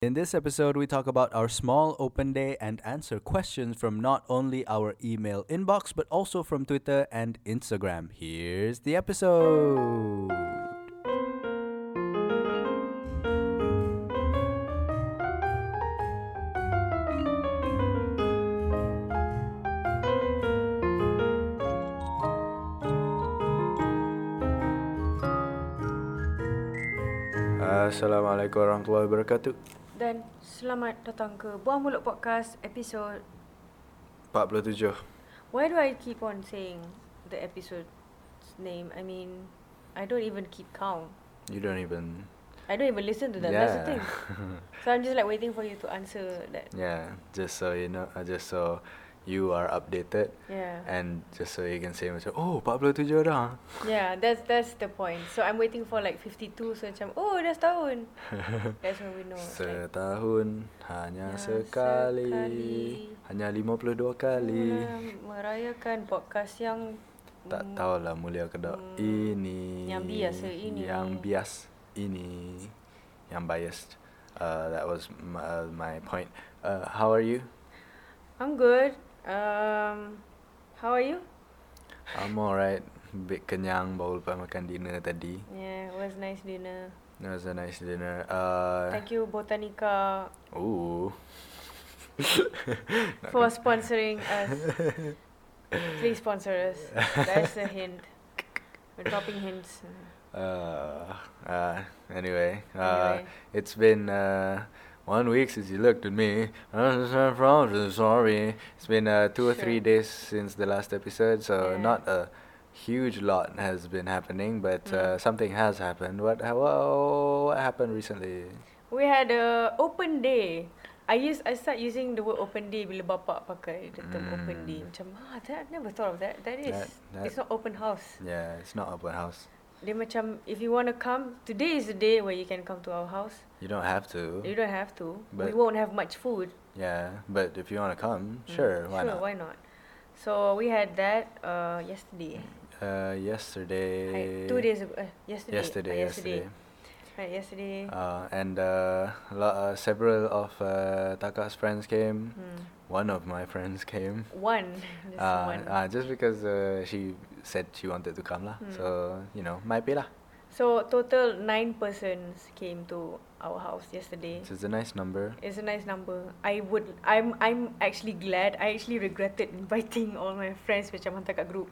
In this episode, we talk about our small open day and answer questions from not only our email inbox, but also from Twitter and Instagram. Here's the episode. Assalamualaikum warahmatullahi wabarakatuh. Dan selamat datang ke Buang Mulut Podcast episod 47. Why do I keep on saying the episode's name? I mean, I don't even keep count. You don't even. I don't even listen to that. That's the thing. So I'm just like waiting for you to answer that. Yeah, just so you know, uh, just so you are updated Yeah. and just so you can say macam, oh 47 dah. Yeah, that's that's the point. So I'm waiting for like 52 so macam oh dah setahun. That's when we know. it's like, Setahun hanya Ya, sekali, sekali. hanya 52 kali. Mula merayakan podcast yang Tak mm, tahulah mulia ke tak Hmm, ini. yang biasa ini. Yang bias ini. Yang biased. Uh, that was my, uh, my point. Uh, how are you? I'm good. Um, how are you? I'm alright. Bit kenyang baru lepas makan dinner tadi. Yeah, it was nice dinner. It was a nice dinner. Uh, Thank you Botanica Ooh. for sponsoring us. Please sponsor us. That's a hint. We're dropping hints. Uh, uh, anyway, uh, Anyway. it's been uh, one week since you looked at me. I'm sorry. It's been uh, two or three days since the last episode, so Yeah. not a huge lot has been happening, but uh, Mm. something has happened. What, how, what happened recently? We had a open day. I use I start using the word open day bila bapak pakai the term open day. Mm. Macam ah, that, I never thought of that. That is. That- it's not open house. Yeah, it's not open house. Dia macam if you want to come, today is the day where you can come to our house. You don't have to. You don't have to. we won't have much food. Yeah, but if you want to come, Mm, sure, why sure, not? why not? So we had that uh, yesterday. Uh, yesterday. Right, two days ago. Uh, yesterday. Yesterday, uh, yesterday. Right, yesterday. Uh, and uh, uh, several of uh, Taka's friends came. Hmm. One of my friends came. One. Just Uh, one. uh, just because uh, she said she wanted to come lah. Hmm. So you know, might be lah. So total nine persons came to our house yesterday. Which is a nice number. It's a nice number. I would. I'm. I'm actually glad. I actually regretted inviting all my friends macam hantar kat group.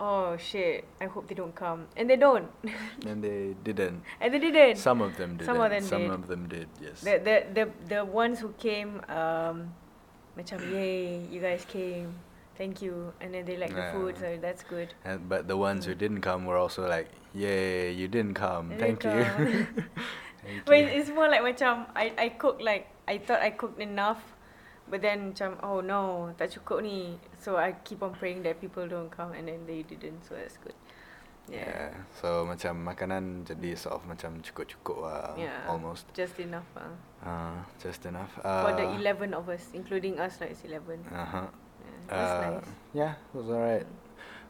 Oh shit! I hope they don't come, and they don't, and they didn't. and they didn't. Some of them didn't. Some of them Some did. of them did. Yes. The the the the ones who came, um, macam yay, you guys came, thank you, and then they like the food, so that's good. and but the ones who Mm. didn't come were also like, "Yay, you didn't come. Thank didn't you." Thank But it's more like macam I I cook like I thought I cooked enough, but then macam oh no tak cukup ni, so I keep on praying that people don't come, and then they didn't, so that's good. Yeah. Yeah, So macam makanan jadi sort of macam cukup-cukup lah. Yeah. Almost. just enough. Uh. Uh, just enough. For the Uh, eleven of us, including us, like it's eleven. Uh-huh. Yeah, that's Uh, nice. Yeah, it was alright.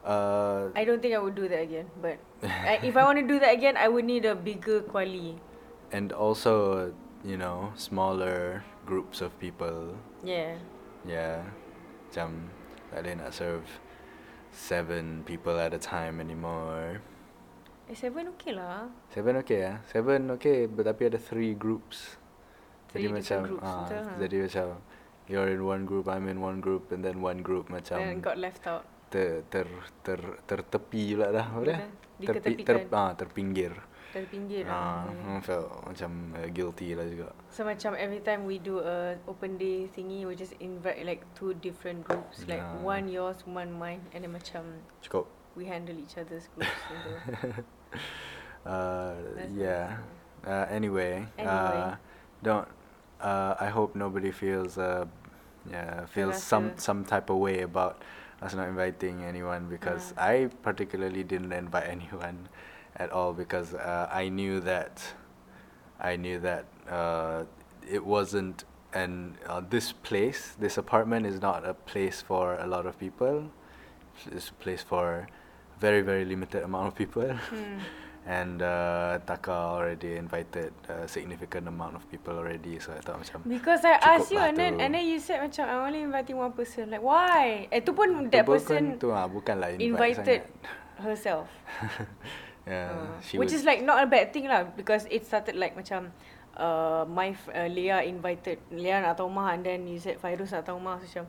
Uh, I don't think I would do that again, but I, if I want to do that again, I would need a bigger quali. And also, you know, smaller groups of people. Yeah. Yeah. Macam tak boleh nak serve seven people at a time anymore. Eh, seven okay lah. Seven okay ya? Seven okay, but tapi ada three groups. Three jadi macam, ah, ha? jadi macam, you're in one group, I'm in one group, and then one group macam Then got left out. ter ter ter tertepi pula dah apa dia? Terpi, ter, ah, terpinggir. Dari pinggir Ah, lah. I felt macam uh, guilty lah juga. So macam every time we do a open day thingy, we just invite like two different groups, like Yeah. one yours, one mine, and then macam Cukup. we handle each other's groups. gitu. uh, That's yeah. Uh, anyway, uh, Anyway. don't. Uh, I hope nobody feels uh, yeah feels some Terasa. some type of way about us not inviting anyone because Ah. I particularly didn't invite anyone at all because uh, I knew that I knew that uh, it wasn't and uh, this place this apartment is not a place for a lot of people it's a place for very very limited amount of people Hmm. and uh, Taka already invited a significant amount of people already so I thought macam Because I asked you lah and then and then you said macam I'm only inviting one person. Like why? Eh tu pun that tu person bukan tu ah bukanlah invite invited sangat. herself. yeah, Uh, which was, is like not a bad thing lah because it started like macam uh, my uh, Leah invited Leah nak datang rumah and then you said Fairuz nak datang rumah. So macam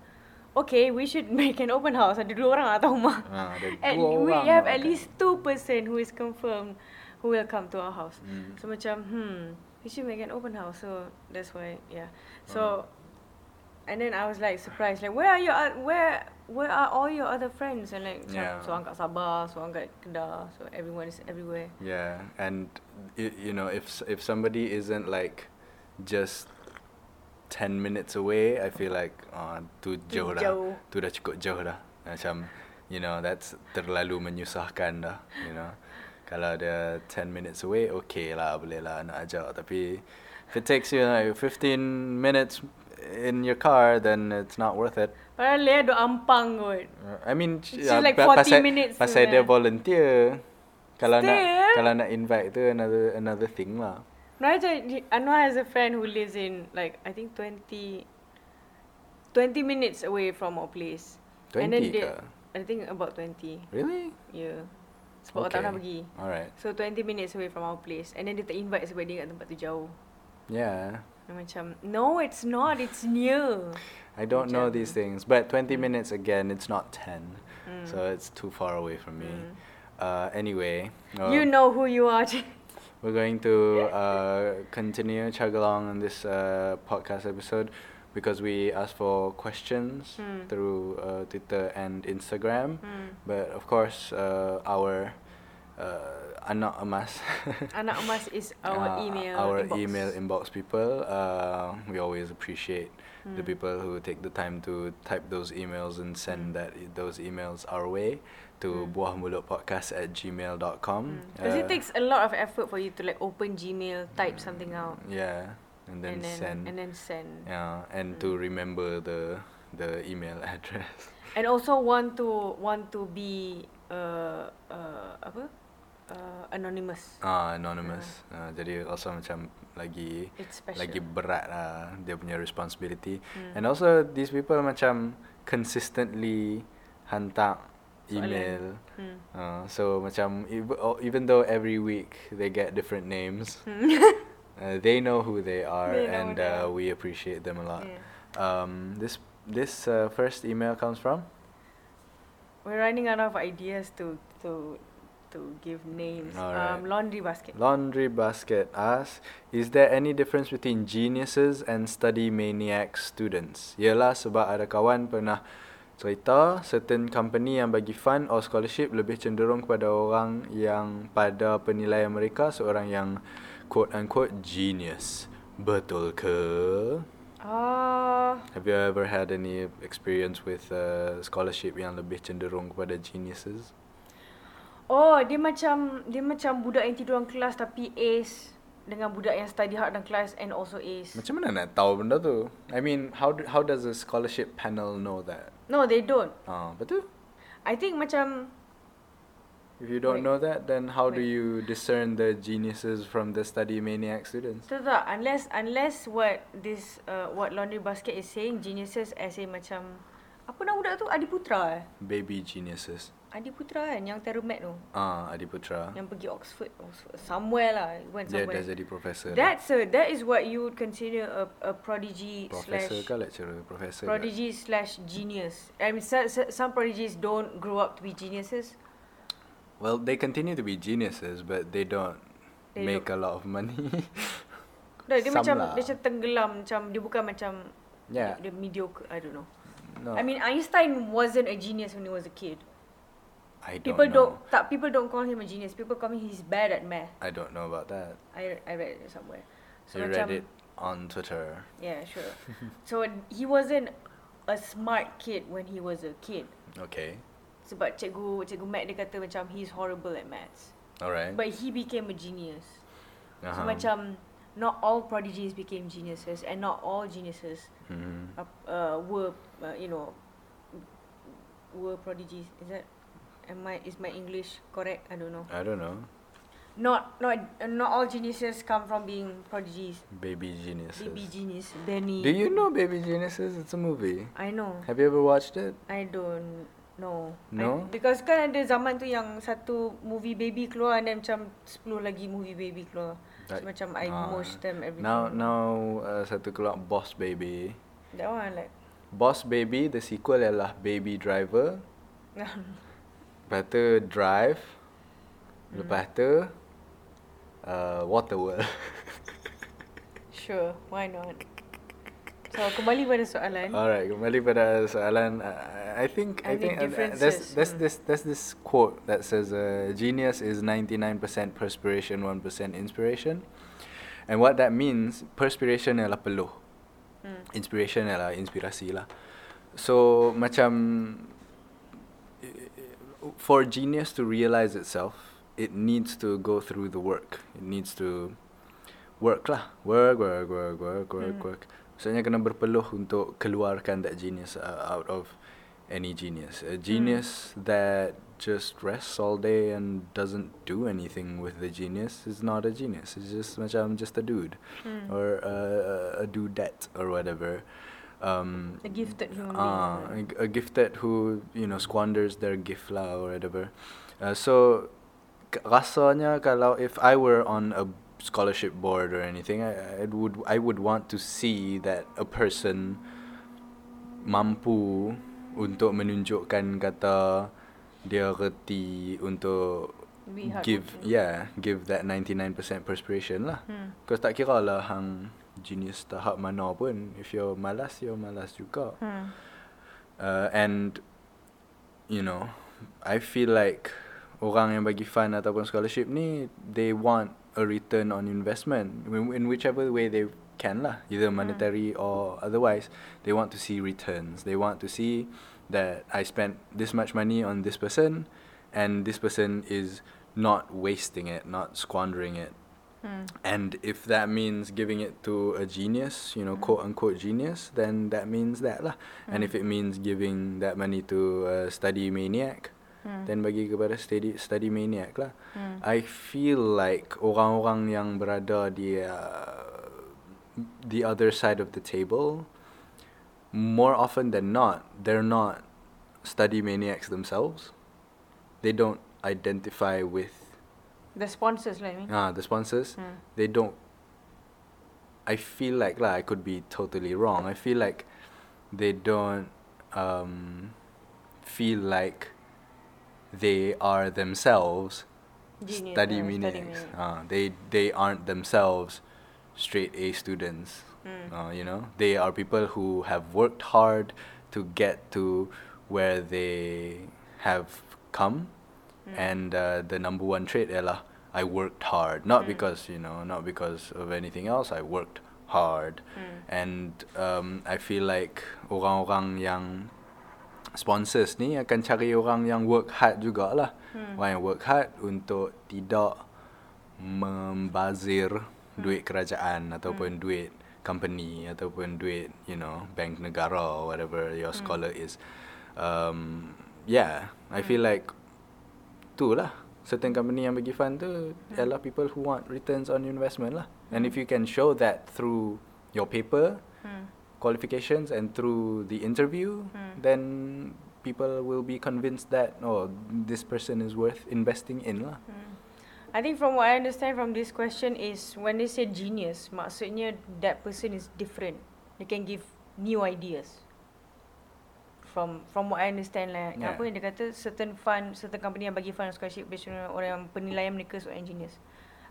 okay we should make an open house. Ada dua orang nak datang rumah. Ah, ada and we have at least two person who is confirmed who will come to our house. Mm. so macam hmm we should make an open house. So that's why yeah. So and then I was like surprised. Like where are your oth- where where are all your other friends and like Yeah. seorang kat Sabah seorang kat Kedah so everyone is everywhere Yeah, and y- you know if if somebody isn't like just 10 minutes away, I feel like uh, tu jauh dah. jauh. Tu dah cukup jauh dah. Macam you know that's terlalu menyusahkan dah, you know. Kalau dia 10 minutes away, okay lah, boleh lah nak ajak. Tapi if it takes you like 15 minutes in your car, then it's not worth it. Padahal Leah duk ampang kot. Uh, I mean, She's uh, like pa- 40 pasal, minutes pasal dia volunteer. Kalau nak Still. kalau nak invite tu another another thing lah. No, actually, Anwar has a friend who lives in like I think 20, 20 minutes away from our place. and then 20 dia, ke? I think about 20. Really? Yeah. Sebab okay. tak pernah pergi. Alright. So 20 minutes away from our place. And then dia ter-invite sebab dia kat tempat tu jauh. Yeah. Macam, no it's not, it's new. I don't know these things, but 20 minutes again, it's not 10. Mm. So it's too far away from me. Mm. Uh, anyway, uh, You know who you are. we're going to uh, continue chug along on this uh, podcast episode because we asked for questions Hmm. through uh, Twitter and Instagram. Hmm. But of course, uh, our uh, anak emas, Anak emas is our uh, email our inbox. email inbox people. Uh, we always appreciate the Hmm. people who take the time to type those emails and send Mm. that those emails our way to Mm. buahmulutpodcast at gmail.com. Mm. Because it takes a lot of effort for you to like open Gmail, type something out, Yeah, and then, and then send. and then send. yeah, and Mm. to remember the the email address. And also want to want to be uh uh apa? Uh, anonymous. Ah, anonymous. Uh, jadi also macam lagi It's lagi berat lah dia punya responsibility. Mm. And also these people macam consistently hantar email. Hmm. Uh, so macam ev- oh, even though every week they get different names, uh, they know who they are They and they uh, are. we appreciate them a lot. Yeah. Um, this this uh, first email comes from We're running out of ideas to to to give names. Alright. Um, laundry basket. Laundry Basket asks, is there any difference between geniuses and study maniac students? Yelah sebab ada kawan pernah cerita certain company yang bagi fund or scholarship lebih cenderung kepada orang yang pada penilaian mereka seorang yang quote unquote genius. Betul ke? Ah, Have you ever had any experience with uh, scholarship yang lebih cenderung kepada geniuses? Oh dia macam dia macam budak yang tidur dalam kelas tapi ace dengan budak yang study hard dalam kelas and also ace. Macam mana nak tahu benda tu? I mean, how do, how does a scholarship panel know that? No, they don't. Ah, betul. I think macam If you don't Wait. know that, then how do Wait. you discern the geniuses from the study maniac students? tak tak unless unless what this uh, what laundry basket is saying geniuses as in macam apa nama budak tu Adiputra eh? Baby geniuses. Adiputra kan yang Terramat tu. Ah, Adiputra. Yang pergi Oxford, Oxford somewhere lah. Went Dia somewhere. dah jadi profesor. dah. That's a that is what you would consider a a prodigy professor slash ke lecturer? Professor. ke? prodigy slash genius. I mean, so, so, some prodigies don't grow up to be geniuses. Well, they continue to be geniuses, but they don't They make a lot of money. Dia Some macam lah. dia macam tenggelam macam dia bukan macam Yeah. dia, dia mediocre. I don't know. no, I mean, Einstein wasn't a genius when he was a kid. I don't People know. don't tak people don't call him a genius. People call him he's bad at math. I don't know about that. I I read it somewhere. So you macam, read it on Twitter. Yeah, sure. so he wasn't a smart kid when he was a kid. Okay. Sebab cikgu cikgu math dia kata macam he's horrible at maths. Alright. But he became a genius. So Uh-huh. macam not all prodigies became geniuses and not all geniuses Mhm. uh, uh, were uh, you know were prodigies. Is that am I is my English correct? I don't know. I don't know. not not uh, not all geniuses come from being prodigies. Baby geniuses. Baby genius, Benny. Do you know Baby Geniuses? It's a movie. I know. Have you ever watched it? I don't know. No? I, because kan ada zaman tu yang satu movie baby keluar and then macam 10 lagi movie baby keluar. So Like, macam I ah, watch them every Now now uh, satu keluar Boss Baby. That one like Boss Baby, the sequel ialah Baby Driver. Lepas tu Drive. Hmm. Lepas tu uh, Waterworld. Sure, why not? So kembali pada soalan. Alright, kembali pada soalan. Uh, I think I I think think uh, uh, there's there's hmm. this there's this quote that says uh, genius is 99% perspiration, 1% inspiration. And what that means, perspiration ialah peluh. Hmm. Inspiration ialah inspirasi lah. So macam for genius to realize itself, it needs to go through the work. It needs to work lah. Work, work, work, work, work, Hmm. work. Maksudnya kena berpeluh untuk keluarkan that genius uh, out of any genius. A genius that just rests all day and doesn't do anything with the genius is not a genius. It's just macam I'm just a dude Hmm. or a, a dudette or whatever. Um, A gifted human Ah, being. a, a gifted who you know squanders their gift lah or whatever. Uh, so rasanya kalau if I were on a scholarship board or anything, I, I would I would want to see that a person mampu untuk menunjukkan kata dia reti untuk give yeah give that 99% perspiration lah. Hmm. Because tak kira lah hang genius tahap mana pun. If you're malas, you're malas juga. Hmm. uh, And You know I feel like Orang yang bagi fund ataupun scholarship ni They want a return on investment. In, in whichever way they can lah. Either monetary or otherwise They want to see returns. They want to see that I spent this much money on this person And this person is not wasting it, not squandering it Hmm. and if that means giving it to a genius, you know, Mm. quote unquote genius, then that means that lah. And Mm. if it means giving that money to a study maniac, Hmm. then bagi kepada study study maniac lah. Hmm. I feel like orang-orang yang berada di uh, the other side of the table, more often than not, they're not study maniacs themselves. They don't identify with The sponsors lah I mean. ah the sponsors Hmm. they don't I feel like lah I could be totally wrong. I feel like they don't um feel like they are themselves Genius, study uh, study maniacs. Uh, they they aren't themselves straight A students. Hmm. Uh, you know, they are people who have worked hard to get to where they have come Mm. And uh, the number one trait ialah I worked hard not Mm. because you know not because of anything else I worked hard Hmm. and um, I feel like orang-orang yang sponsors ni akan cari orang yang work hard jugalah Hmm. orang yang work hard untuk tidak membazir duit kerajaan ataupun duit company ataupun duit you know bank negara or whatever your Hmm. scholar is um, yeah I feel like tu lah certain company yang bagi fund tu ialah people who want returns on investment lah and if you can show that through your paper Hmm. qualifications and through the interview Hmm. then people will be convinced that oh this person is worth investing in lah Hmm. I think from what I understand from this question is when they say genius, maksudnya that person is different. They can give new ideas. From from what I understand lah, Yeah. apa yang dia kata certain fund, certain company yang bagi fund scholarship based on orang yang penilaian mereka seorang engineers.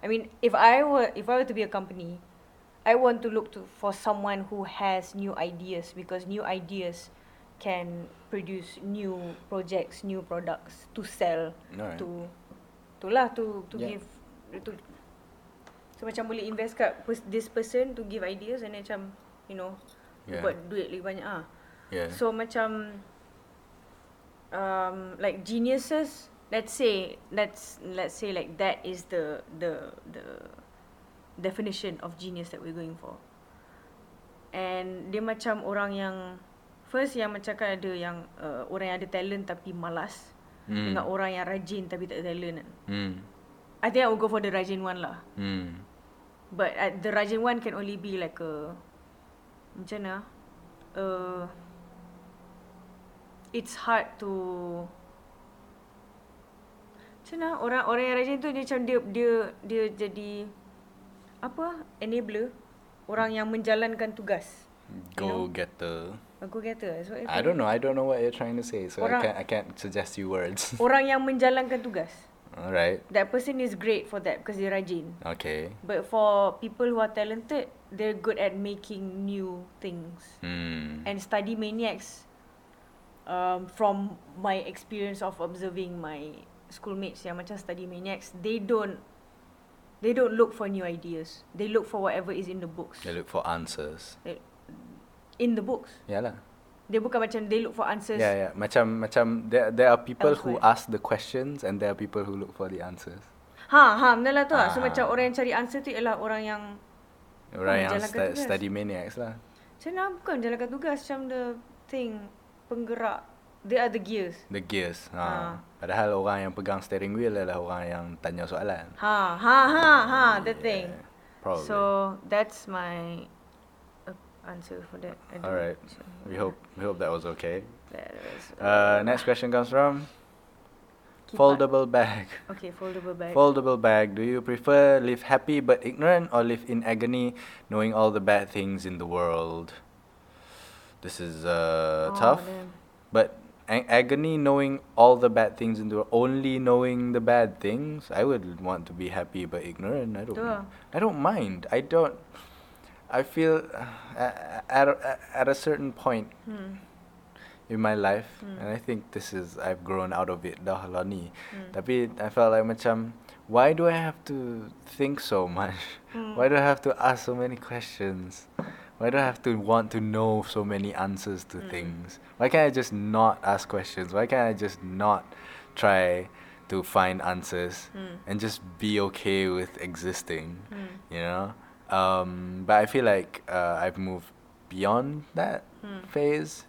I mean, if I were if I were to be a company, I want to look to for someone who has new ideas because new ideas can produce new projects, new products to sell Alright. to tu lah to to Yeah. give to so macam boleh invest kat this person to give ideas and then macam you know Yeah. buat duit lagi banyak ah. Yeah So macam um like geniuses let's say let's let's say like that is the the the definition of genius that we're going for. And dia macam orang yang first yang macam kan ada yang uh, orang yang ada talent tapi malas Mm. dengan orang yang rajin tapi tak ada talent mm. I think I would go for the rajin one lah. Hmm. But uh, the rajin one can only be like a macam mana? ah? Uh, it's hard to macam mana? Orang orang yang rajin tu dia macam dia dia dia jadi apa? Enabler. Orang yang menjalankan tugas. Go getter. A go getter. So I don't know. I don't know what you're trying to say, so I Orang- can't. I can't suggest you words. Orang yang menjalankan tugas. All right. That person is great for that because dia rajin. Okay. But for people who are talented, they're good at making new things. Hmm. And study maniacs, um, from my experience of observing my schoolmates yang macam study maniacs, they don't, they don't look for new ideas. They look for whatever is in the books. They look for answers. They- In the books. Yeah lah. Dia bukan macam they look for answers. Yeah, yeah. Macam, macam there, there are people who Elsewhere. ask the questions and there are people who look for the answers. Ha, ha, benda lah tu lah. So Ah. macam orang yang cari answer tu ialah orang yang Orang yang stu- tugas. study maniacs lah. Macam mana bukan jalankan tugas macam the thing penggerak. They are the gears. The gears. Ha. Ah. Padahal orang yang pegang steering wheel adalah orang yang tanya soalan. Ha, ha, ha, ha, the thing. Probably. So that's my uh, answer for that. I Alright. so, we yeah, hope we hope that was okay. That was, Uh, next question comes from foldable bag. Okay, foldable bag. Foldable bag. Do you prefer live happy but ignorant or live in agony knowing all the bad things in the world? This is uh, Oh, tough. damn. But a- agony knowing all the bad things and only knowing the bad things, I would want to be happy but ignorant. I don't Betul. I don't mind. I don't I feel uh, at a, at a certain point Hmm. in my life Hmm. and I think this is I've grown out of it dah lah ni. Hmm. Tapi I felt like macam why do I have to think so much? Hmm. Why do I have to ask so many questions? Why do I have to want to know so many answers to Mm. things? Why can't I just not ask questions? Why can't I just not try to find answers Mm. and just be okay with existing? Hmm. You know? Um, but I feel like uh, I've moved beyond that Hmm. phase.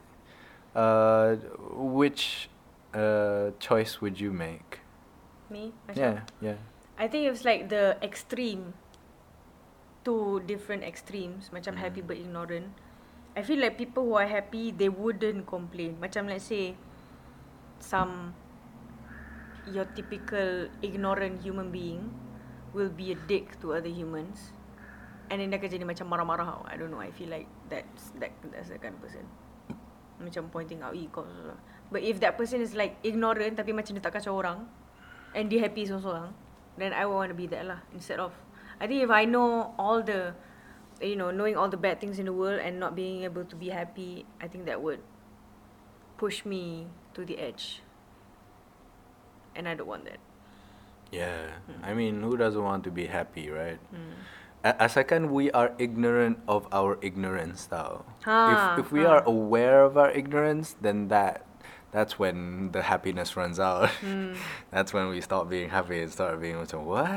Uh, which uh, choice would you make? Me? Macam, Yeah, yeah. I think it was like the extreme. Two different extremes. Macam Mm. happy but ignorant. I feel like people who are happy, they wouldn't complain. Macam let's say, some your typical ignorant human being will be a dick to other humans. And then dia akan jadi macam marah-marah. I don't know. I feel like that's that that's the kind of person. Macam pointing out, "Eh, kau salah." But if that person is like ignorant tapi macam dia tak kacau orang and dia happy seorang-seorang, then I would want to be that lah instead of I think if I know all the you know, knowing all the bad things in the world and not being able to be happy, I think that would push me to the edge. And I don't want that. Yeah. Hmm. I mean, who doesn't want to be happy, right? Hmm. A- Asalkan we are ignorant of our ignorance tau. Ah, ha, if if we ha. are aware of our ignorance, then that that's when the happiness runs out. Hmm. that's when we stop being happy and start being macam what?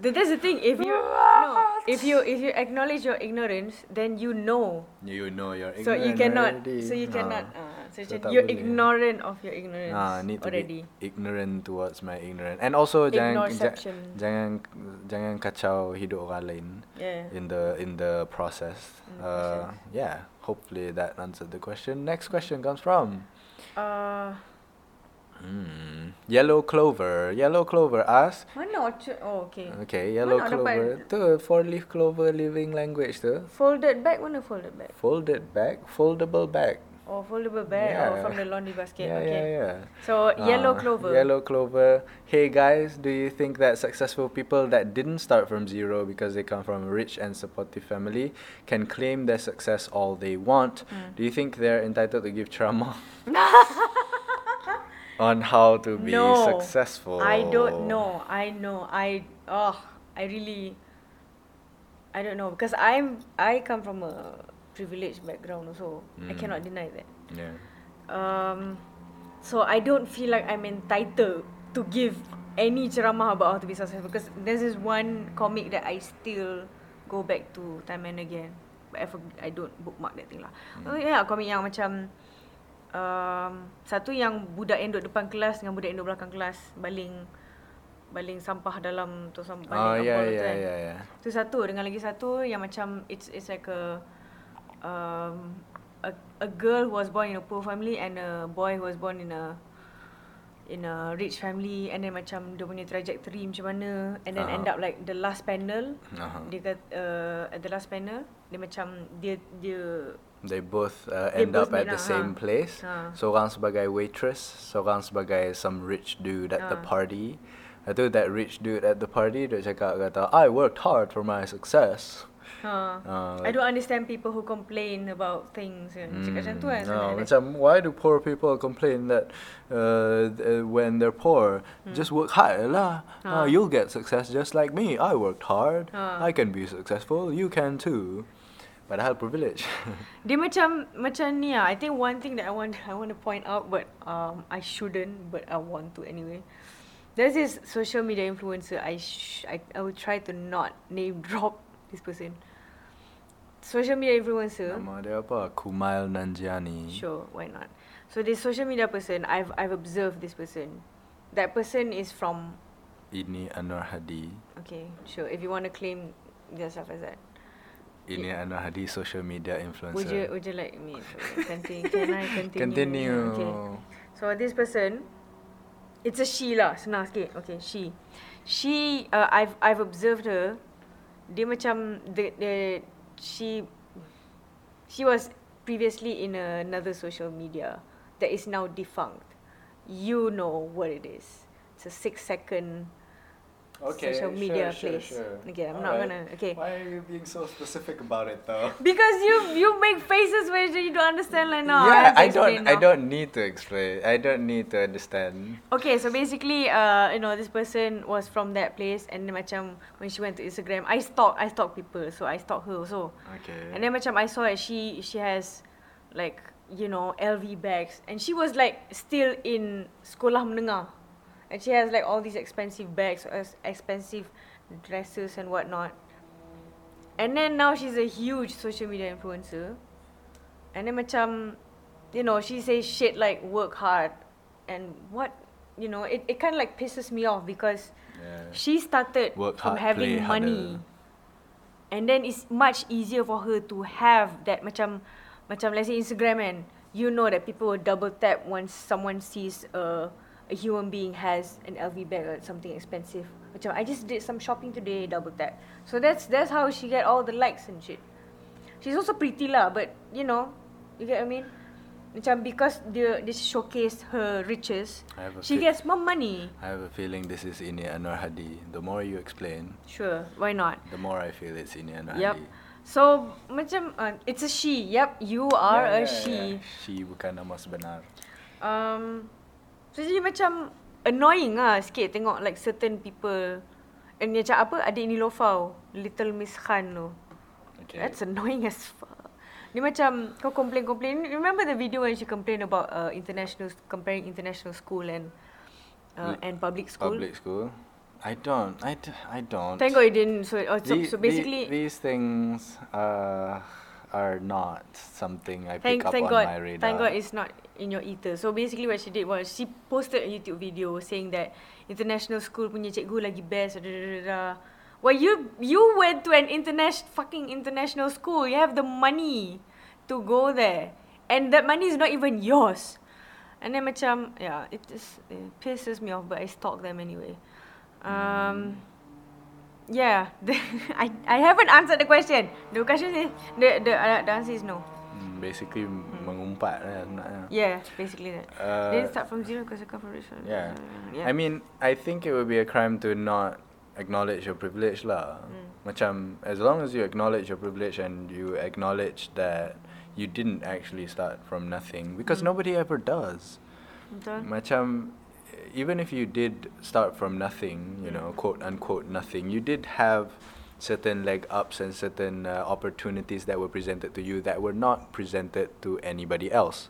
Th- That's the thing. If you no, if you if you acknowledge your ignorance, then you know. You know you're So you cannot. already. So you Ah. cannot. Uh, so, So you're ignorant of your ignorance Ah, need to already. be ignorant towards my ignorance. And also jangan ja, jangan jangan kacau hidup orang lain Yeah. in the in the process. Uh, process. yeah, hopefully that answered the question. Next question comes from Uh, hmm, Yellow Clover. Yellow Clover asks mana orchard? Oh, okay. Okay, yellow Mana clover. Tu four leaf clover living language tu. Folded bag mana folded bag? Folded bag, foldable bag. Oh, foldable bag. Yeah. from the laundry basket. Yeah, okay. yeah, yeah. So yellow Ah, clover. Yellow clover. Hey guys, do you think that successful people that didn't start from zero because they come from a rich and supportive family can claim their success all they want? Hmm. Do you think they're entitled to give trauma? on how to be no, successful? I don't know. I know. I oh, I really I don't know because I'm I come from a privileged background also. I Mm. cannot deny that. Yeah. Um so I don't feel like I'm entitled to give any ceramah about how to be successful because this is one comic that I still go back to time and again. But I, forg- I don't bookmark that thing lah. Hmm. Oh yeah, komik yang macam um, satu yang budak yang duduk depan kelas dengan budak yang duduk belakang kelas baling baling sampah dalam tu sampah Oh yeah botol tu yeah kan. yeah yeah. Tu satu dengan lagi satu yang macam it's it's like a um a a girl who was born in a poor family and a boy who was born in a in a rich family and then macam dia punya trajectory macam mana and then Uh-huh. end up like the last panel Uh-huh. dia kata uh, at the last panel dia macam dia dia They both uh, They end both up at the lah, same ha. place. Ha. Seorang sebagai waitress, seorang sebagai some rich dude at the Ha. party. Lepas tu that rich dude at the party dia cakap kata, I worked hard for my success. Ha Uh, I don't understand people who complain about things kan. Cakap macam tu kan. no, sebenarnya. macam why do poor people complain that uh, th- when they're poor? Just work hard lah. Hmm. Ha. Uh, you'll get success just like me. I worked hard. Ha. I can be successful. You can too. Padahal privilege. Dia macam macam ni ah. I think one thing that I want I want to point out but um I shouldn't but I want to anyway. There's this social media influencer I sh- I I will try to not name drop this person. Social media influencer. Nama dia apa? Kumail Nanjiani. Sure, why not? So this social media person, I've I've observed this person. That person is from Ini Anwar Hadi. okay, sure. If you want to claim yourself as that, Ini Anwar Hadi social media influencer. would you would you like me to continue? Can I continue? Continue. Okay. So this person, it's a she lah, senang sikit. Okay, she. She, uh, I've I've observed her. Dia macam the the she she was previously in another social media that is now defunct. You know what it is. It's a six second social media place. Okay, I'm not gonna. Okay. Why are you being so specific about it though? Because you you make faces where you don't understand like no. yeah, to I don't. explain I now. don't need to explain. I don't need to understand. Okay, so basically, uh, you know, this person was from that place, and then macam when she went to Instagram, I stalk, I stalk people, so I stalk her also. Okay. And then macam I saw that she she has like you know LV bags, and she was like still in sekolah menengah, and she has like all these expensive bags, uh, as expensive dresses and whatnot. And then now she's a huge social media influencer, and then macam, you know, she says shit like work hard, and what, you know, it, it kind of like pisses me off because yeah. she started Work from hard, having money. harder. And then it's much easier for her to have that macam macam let's say Instagram and you know that people will double tap once someone sees a a human being has an LV bag or something expensive. Macam I just did some shopping today, double tap. So that's that's how she get all the likes and shit. She's also pretty lah, but you know, you get what I mean? Macam because dia dia showcase her riches, I have a she gets more money. I have a feeling this is Ini Anwar Hadi. The more you explain, Sure, why not? the more I feel it's Ini Anwar Yep. Hadi. So macam uh, it's a she. Yep, you are Yeah, a yeah, she. yeah. She bukan nama sebenar. Um, so jadi macam annoying lah sikit tengok like certain people. And dia macam apa adik Nilofau, Little Miss Khan tu. Okay. That's annoying as fuck. Dia macam kau complain-complain. Remember the video when she complained about uh, international comparing international school and uh, and public school? Public school. I don't. I, d- I don't. Thank God it didn't. So, oh, so, The- so the- basically, these things uh, are not something I thank pick up thank on God, my radar. thank God it's not in your ether. So basically what she did was she posted a YouTube video saying that international school punya cikgu lagi best. Da, da, da. Well, you you went to an international fucking international school. You have the money to go there, and that money is not even yours. And then macam yeah, it just it pisses me off, but I stalk them anyway. Um. Yeah, I I haven't answered the question. The question is the the uh, the answer is no. Hmm, basically mengumpat lah sebenarnya. Yeah, basically that. Uh, Didn't start from zero because I come from rich. Yeah. yeah. I mean, I think it would be a crime to not acknowledge your privilege lah. Mm. Macam as long as you acknowledge your privilege and you acknowledge that you didn't actually start from nothing because Mm. nobody ever does. Betul. Macam even if you did start from nothing, you know, Mm. quote unquote nothing, you did have certain leg ups and certain uh, opportunities that were presented to you that were not presented to anybody else.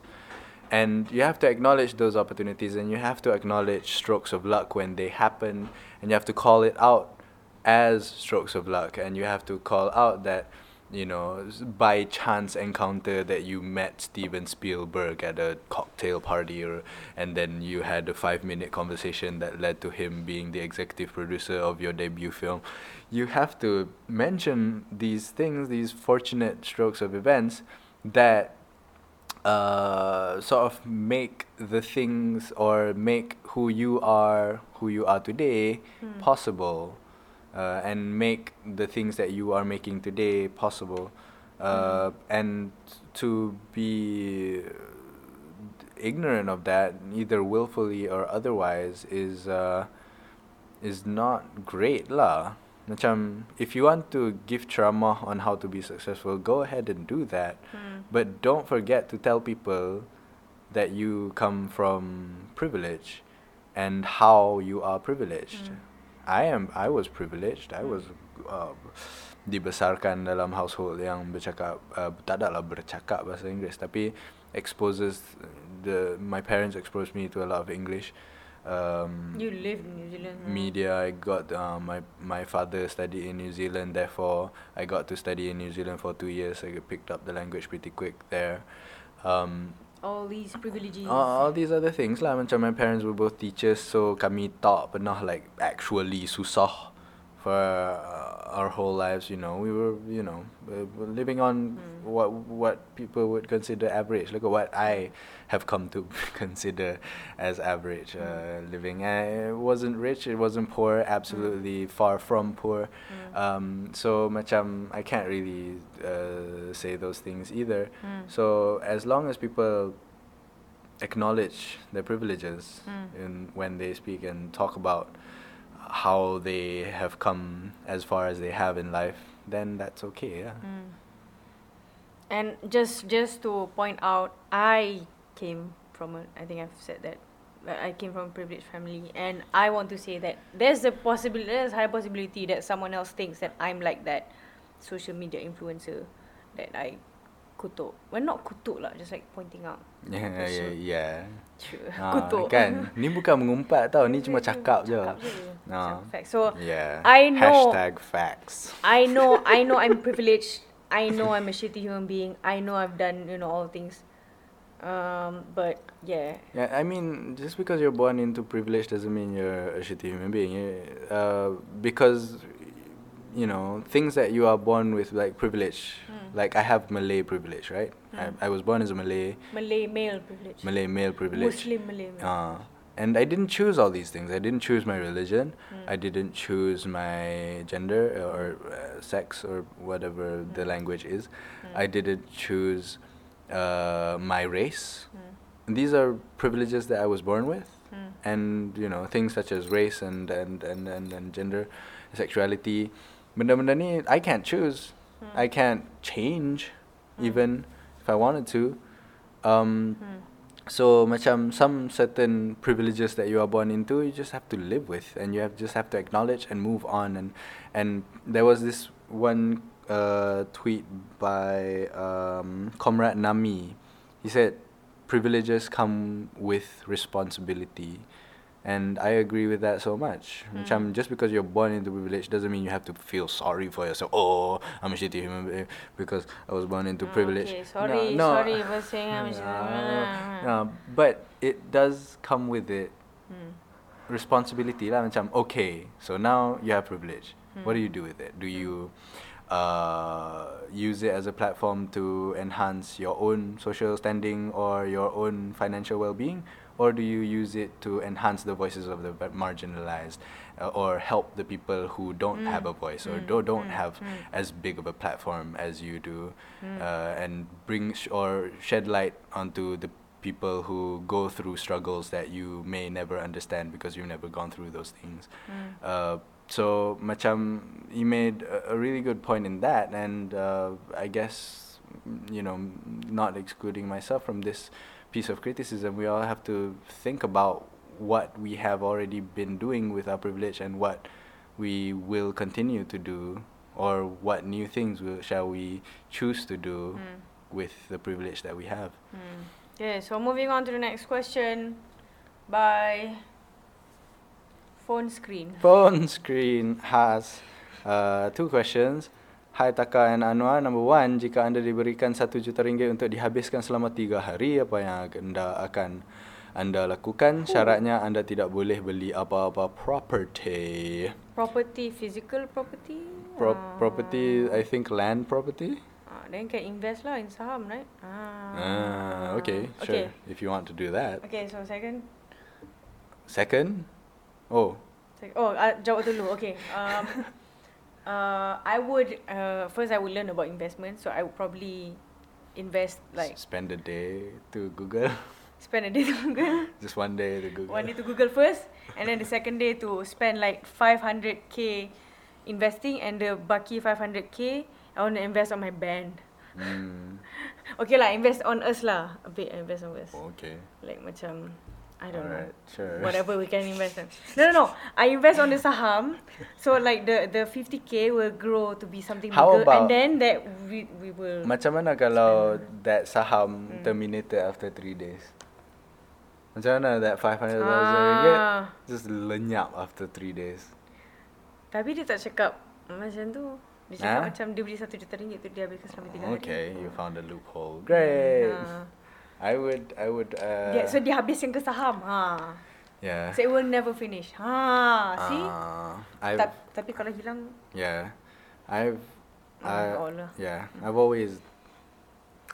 And you have to acknowledge those opportunities and you have to acknowledge strokes of luck when they happen and you have to call it out as strokes of luck and you have to call out that you know, by chance encounter that you met Steven Spielberg at a cocktail party, or and then you had a five-minute conversation that led to him being the executive producer of your debut film. You have to mention these things, these fortunate strokes of events that uh, sort of make the things or make who you are, who you are today, Hmm. possible, uh, and make the things that you are making today possible, uh, and to be ignorant of that, either willfully or otherwise, is uh, is not great lah. Macam if you want to give ceramah on how to be successful, go ahead and do that. Hmm. But don't forget to tell people that you come from privilege and how you are privileged. Mm. I am I was privileged. I was uh, dibesarkan dalam household yang bercakap uh, tak ada lah bercakap bahasa Inggeris tapi exposes the my parents exposed me to a lot of English um, You live in New Zealand. huh? media. I got uh, my my father studied in New Zealand, therefore I got to study in New Zealand for two years. I picked up the language pretty quick there. Um, All these privileges. all, all these other things lah. Macam my parents were both teachers, so kami tak pernah like actually susah for uh, our whole lives. You know, we were you know uh, living on Hmm. what what people would consider average. Look at what I have come to consider as average uh, living. And it wasn't rich, it wasn't poor, absolutely far from poor. Hmm. Um, so macam I can't really uh, say those things either. Hmm. So as long as people acknowledge their privileges Mm. in when they speak and talk about how they have come as far as they have in life, then that's okay. Yeah. Mm. And just just to point out, I came from a. I think I've said that. I came from a privileged family, and I want to say that there's a possibility, there's a high possibility that someone else thinks that I'm like that social media influencer that I kutuk. Well, not kutuk lah, just like pointing out. Yeah, yeah, Sure. yeah. Sure. Ah, kutuk. kan? Ni bukan mengumpat tau, ni cuma cakap je. Cakap je. Ah. Cakap fact. So, Yeah. I know- Hashtag facts. I know I know I'm privileged. I know I'm a shitty human being. I know I've done, you know, all things. Um, but yeah. Yeah, I mean, just because you're born into privilege doesn't mean you're a shitty human being. Uh, because, you know, things that you are born with, like privilege. Like I have Malay privilege, right? Mm. I, I was born as a Malay, Malay male privilege. Malay male privilege. Muslim Malay male. Uh, and I didn't choose all these things. I didn't choose my religion. Mm. I didn't choose my gender or uh, sex or whatever the Mm. language is. Mm. I didn't choose uh, my race. Mm. These are privileges that I was born with Mm. and you know things such as race and and and and, and gender sexuality benda-benda ni I can't choose Mm. I can't change Mm. even if I wanted to um Mm. so macam some certain privileges that you are born into you just have to live with and you have just have to acknowledge and move on and and there was this one uh, tweet by um, comrade Nami he said privileges come with responsibility and I agree with that so much. Macam Mm. just because you're born into privilege doesn't mean you have to feel sorry for yourself. Oh, I'm a shitty human being because I was born into Ah, privilege. Okay, sorry, no, sorry for saying I'm just. no, no, but it does come with it Mm. responsibility lah macam okay so now you have privilege what do you do with it do you uh, use it as a platform to enhance your own social standing or your own financial well-being or do you use it to enhance the voices of the marginalized uh, or help the people who don't Mm, have a voice or mm, do, don't mm, have mm. as big of a platform as you do Mm. uh, and bring sh- or shed light onto the people who go through struggles that you may never understand because you've never gone through those things. Mm. Uh, so macam he made a, a really good point in that, and uh, I guess you know not excluding myself from this piece of criticism, we all have to think about what we have already been doing with our privilege and what we will continue to do or what new things will, shall we choose to do Mm. with the privilege that we have. Mm. Okay, so moving on to the next question by phone screen. Phone screen has uh, two questions. Hai Taka and Anwar, number one, jika anda diberikan satu juta ringgit untuk dihabiskan selama tiga hari, apa yang anda akan anda lakukan? Syaratnya anda tidak boleh beli apa-apa property. Property, physical property. Pro- Ah. property, I think land property. Ah, then can invest lah in saham, right? Ah. Ah, okay, Okay. sure. If you want to do that. Okay, so second. Second, oh, oh, uh, jawab dulu. Okay. Um, uh, I would uh, first I would learn about investment, so I would probably invest like spend a day to Google. spend a day to Google, Just one day to Google. one day to Google first, and then the second day to spend like 500k investing, and the baki 500k I want to invest on my band. Mm, Okay lah, invest on us lah. A bit invest on us. okay. Like macam I don't Alright, know. sure. Whatever we can invest on. No, no, no. I invest on the saham. So like the the 50k will grow to be something How bigger about- and then that we we will Macam mana kalau that Hmm. saham terminated after three days? Macam mana that 500,000 ringgit Ah. just lenyap after three days? Tapi dia tak cakap macam tu. Dia cakap Ah? macam dia beli satu juta ringgit tu dia habiskan selama tiga hari. Okay, you found a loophole. Great. Ah. I would, I would, uh, Dia, so dia habiskan ke saham. Ha. yeah. So it will never finish. Ha, see? Uh, I've, Ta- tapi kalau hilang yeah, I've, Oh, I, yeah, I've always,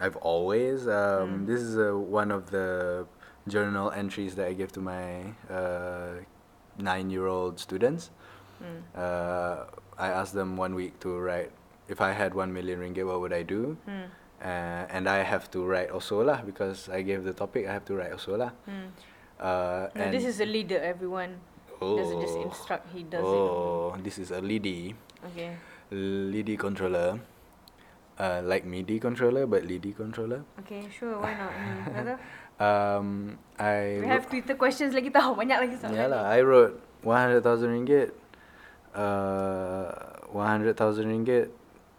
I've always, um, Mm. this is uh, one of the journal entries that I give to my uh, nine-year-old students. hmm. Uh, I asked them one week to write, if I had one million ringgit, what would I do? Hmm. Uh, and I have to write also lah because I gave the topic. I have to write also lah. Hmm. Uh, No, and this is a leader everyone. Doesn't just Oh. instruct, he does it. oh, this is a leady, Okay. leady controller, uh, like MIDI controller but leady controller. Okay, sure, why not? Hmm. Um, I We have Twitter questions lagi tau, banyak lagi soalan. yeah lah. I wrote one hundred thousand ringgit. Uh, one hundred thousand ringgit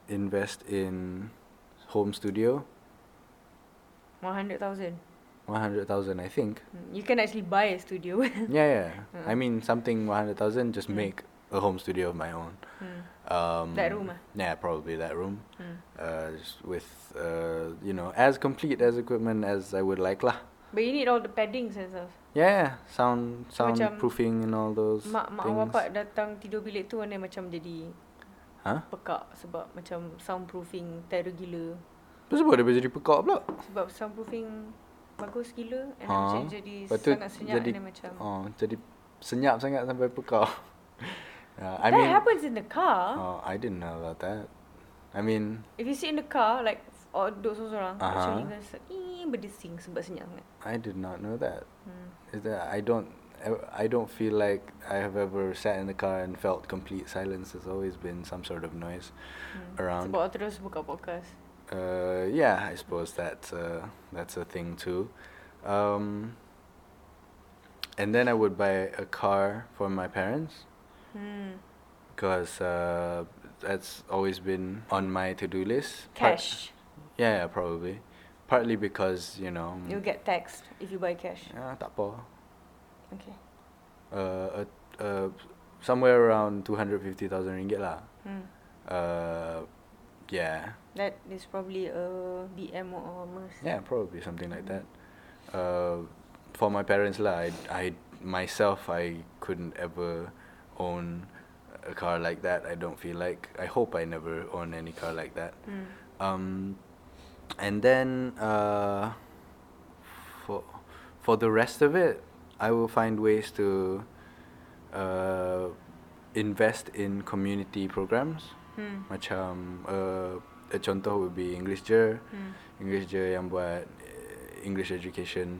invest in home studio. 100,000. One hundred thousand, I think. Hmm, You can actually buy a studio. Yeah, yeah. I mean something one hundred thousand. Just Mm. make a home studio of my own. Hmm. Um, That room ah? Yeah, probably that room. Hmm. Uh, just with uh, you know, as complete as equipment as I would like lah. But you need all the paddings and stuff. Yeah, yeah. sound macam soundproofing and all those Mak mak things. datang tidur bilik tu macam jadi Huh? pekak sebab macam soundproofing terror gila. Tu sebab dia jadi pekak pula. Sebab soundproofing bagus gila and Ha. macam jadi Lepas sangat senyap jadi and macam oh, jadi senyap sangat sampai pekak. yeah, I That mean, happens in the car. oh, I didn't know about that. I mean, If you sit in the car like or duduk seorang Aha. actually you rasa eh berdesing sebab senyap sangat. I did not know that. Hmm. Is that I don't I don't feel like I have ever sat in the car and felt complete silence. There's always been some sort of noise Hmm. around. Sebab awak terus buka podcast. Uh, yeah, I suppose that's uh, that's a thing too. Um, and then I would buy a car for my parents Hmm. because uh, that's always been on my to-do list. Part- Cash. yeah, yeah, probably. Partly because you know. You'll get taxed if you buy cash. Yeah, tak apa. Okay. Uh, uh, uh, somewhere around two hundred fifty thousand ringgit lah. Hmm. Uh, yeah. That is probably a BM or a Merc. Yeah, probably something like that. Uh, for my parents lah, I, I myself I couldn't ever own a car like that. I don't feel like. I hope I never own any car like that. Hmm. Um, and then uh, for for the rest of it, I will find ways to uh, invest in community programs. Hmm. Macam uh, a contoh would be English Je. Hmm. English Je yang buat uh, English education.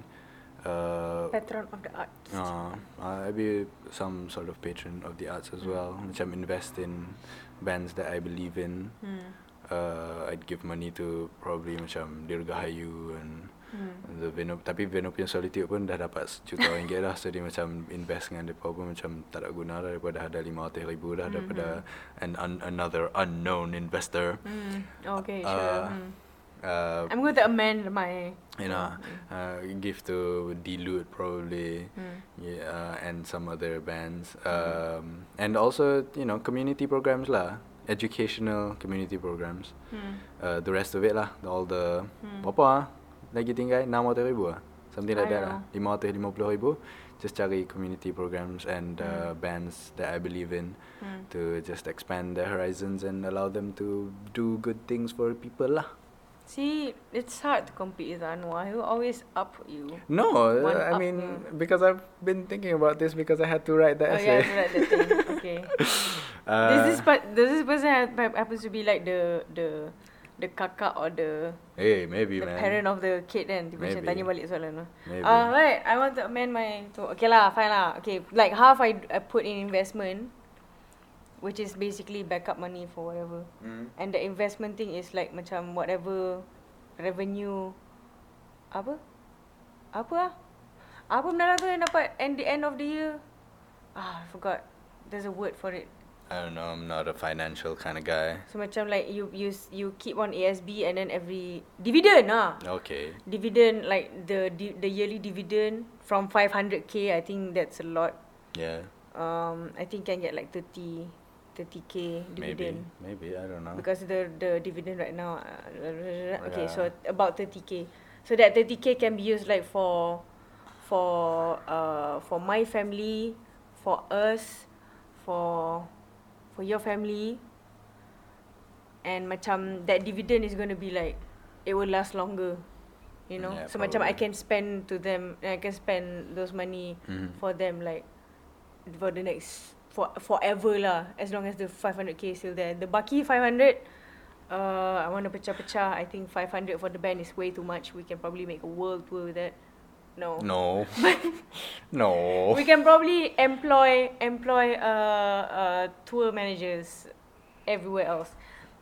Uh, Patron of the arts. uh, I'll be some sort of patron of the arts as well. Macam invest in bands that I believe in. Hmm. Uh, I'd give money to probably macam Dirgahayu and Hmm. the Venop tapi Venopian Solitude pun dah dapat sejuta ringgit dah so dia macam invest dengan dia pun macam tak ada guna dah daripada ada lima ratus ribu dah daripada an, un, another unknown investor Hmm. Okay, Uh, sure. Hmm. uh, I'm going to amend my. you know uh, give to Dilute probably Hmm. yeah, uh, and some other bands um, and also you know community programs lah educational community programs. Hmm. Uh, the rest of it lah, all the Hmm. berapa ah? Lagi tinggal 600 ribu ah? Something like I that lah. 550 ribu. Just cari community programs and uh, Hmm. bands that I believe in Hmm. to just expand their horizons and allow them to do good things for people lah. See, it's hard to compete with Anwar. He will always up you. No, One uh, I up mean the- because I've been thinking about this because I had to write oh the yeah, essay. I read that thing. Okay. Uh, does this part does this person happens to be like the the the kakak or the Hey, maybe the man. parent of the kid then tiba macam Maybe. tanya balik soalan tu. Ah right, I want to amend my to okay lah, fine lah. Okay, like half I, I put in investment which is basically backup money for whatever. Mm. And the investment thing is like macam whatever revenue apa? Apa ah? Apa benda tu yang dapat end the end of the year? Ah, I forgot. There's a word for it. I don't know. I'm not a financial kind of guy. So macam like you you you keep on ASB and then every dividend ah. Okay. Dividend like the di- the yearly dividend from 500k I think that's a lot. Yeah. Um I think can get like 30 30k dividend. Maybe. maybe I don't know. Because the the dividend right now uh, okay so about 30k. So that 30k can be used like for for uh for my family, for us, for for your family. And macam that dividend is going to be like it will last longer. You know? Yeah, so macam I probably. can spend to them I can spend those money Mhm. for them like for the next for forever lah as long as the 500k is still there the baki 500 uh I want to pecah-pecah I think 500 for the band is way too much we can probably make a world tour with that no. No. no. we can probably employ employ uh, uh tour managers everywhere else.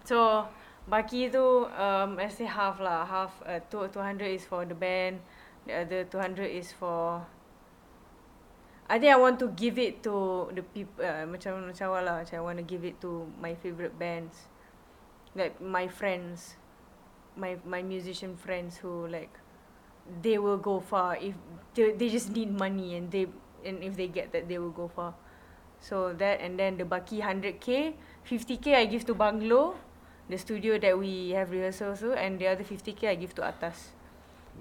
So baki tu um I say half lah. Half uh, two 200 is for the band. The other 200 is for I think I want to give it to the people uh, macam macam lah. Macam I want to give it to my favourite bands. Like my friends. My my musician friends who like they will go far if they, they just need money and they and if they get that they will go far so that and then the baki 100k 50k I give to bungalow the studio that we have rehearsals to and the other 50k I give to atas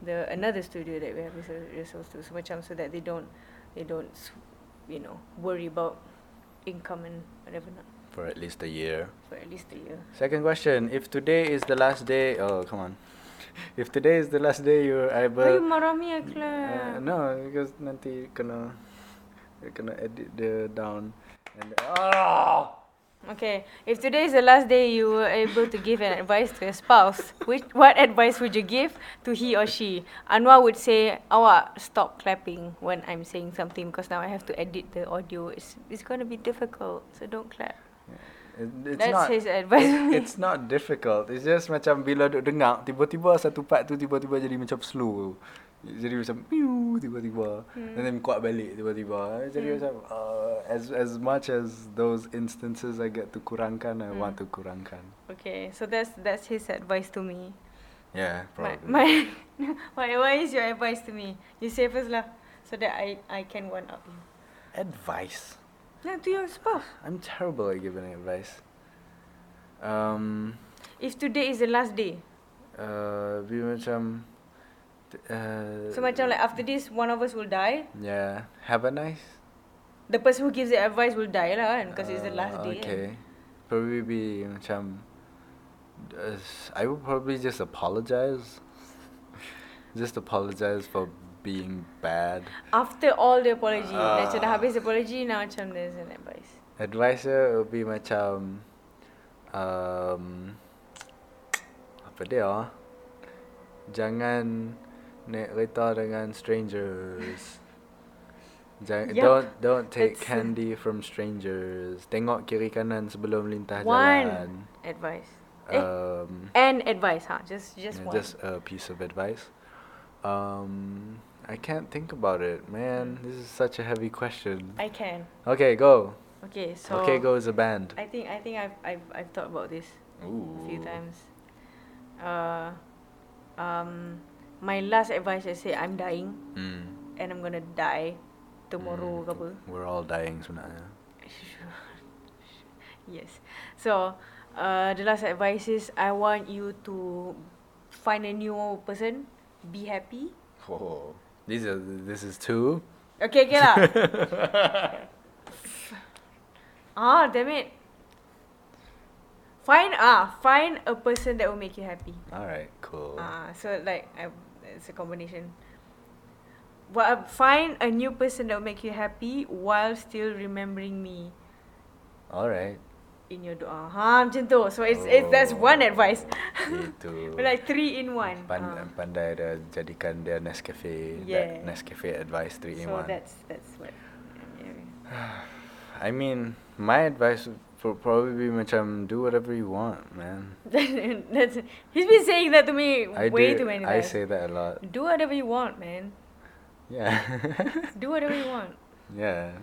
the another studio that we have rehearsal- rehearsals to so macam so that they don't they don't you know worry about income and whatever not For at least a year. for at least a year Second question. If today is the last day, oh come on. If today is the last day you're Why you able. marah me Uh, Akhlak? no, because nanti kena kena edit the down and oh! Okay, if today is the last day you were able to give an advice to your spouse, which what advice would you give to he or she? Anwar would say, "Awak stop clapping when I'm saying something because now I have to edit the audio. It's it's gonna be difficult, so don't clap." It, it's That's not. his advice. me. It's not difficult. It's just macam bila duk dengar, tiba-tiba satu part tu tiba-tiba jadi macam slow. Jadi macam piu tiba-tiba. Hmm. And then kuat balik tiba-tiba. Jadi macam uh, as as much as those instances I get to kurangkan, I Hmm. want to kurangkan. okay, so that's that's his advice to me. Yeah, My, probably. my what, what is your advice to me? You say first lah, so that I I can one up you. Advice. Yeah, your spouse. I'm terrible at giving advice. Um, If today is the last day, uh, be macam. Uh, so macam like after this, one of us will die. Yeah, have a nice. The person who gives the advice will die lah kan because it's the last Uh, day. Okay. Probably be macam. Uh, I would probably just apologize. just apologize for being bad. After all the apology, uh, macam dah Ah. habis apology, now macam there's an advice. Advice dia would be macam. Um, apa dia? ah? Jangan naik kereta dengan strangers. Jangan, Yup, don't don't take that's, uh, candy from strangers. Tengok kiri kanan sebelum lintah One jalan. advice. Eh? Um, And advice, huh? Just just yeah, one. just a piece of advice. Um, I can't think about it, man. This is such a heavy question. I can. Okay, go. Okay, so okay, go is a band. I think I think I've I've I've thought about this Ooh. a few times. Uh, um, my last advice I say I'm dying Mm. and I'm gonna die tomorrow Mm. apa. We're all dying sebenarnya. Yes. So, uh, the last advice is I want you to find a new person, be happy. Oh, these are this is two. Okay, get up. ah, damn it. Find ah, find a person that will make you happy. All right, cool. Ah, so like I, it's a combination. Well, find a new person that will make you happy while still remembering me All right. In your doa. Ha, macam tu. So it's it's that's one Oh. advice. Itu. like three in one. Pan, Ah. pandai dia jadikan dia Nescafe Yeah. that Nescafe advice three in one. So that's that's what. yeah. I mean, my advice would probably be macam do whatever you want, man. that's he's been saying that to me I way do, too many times. I say that a lot. Do whatever you want, man. Yeah. Do whatever you want. yeah.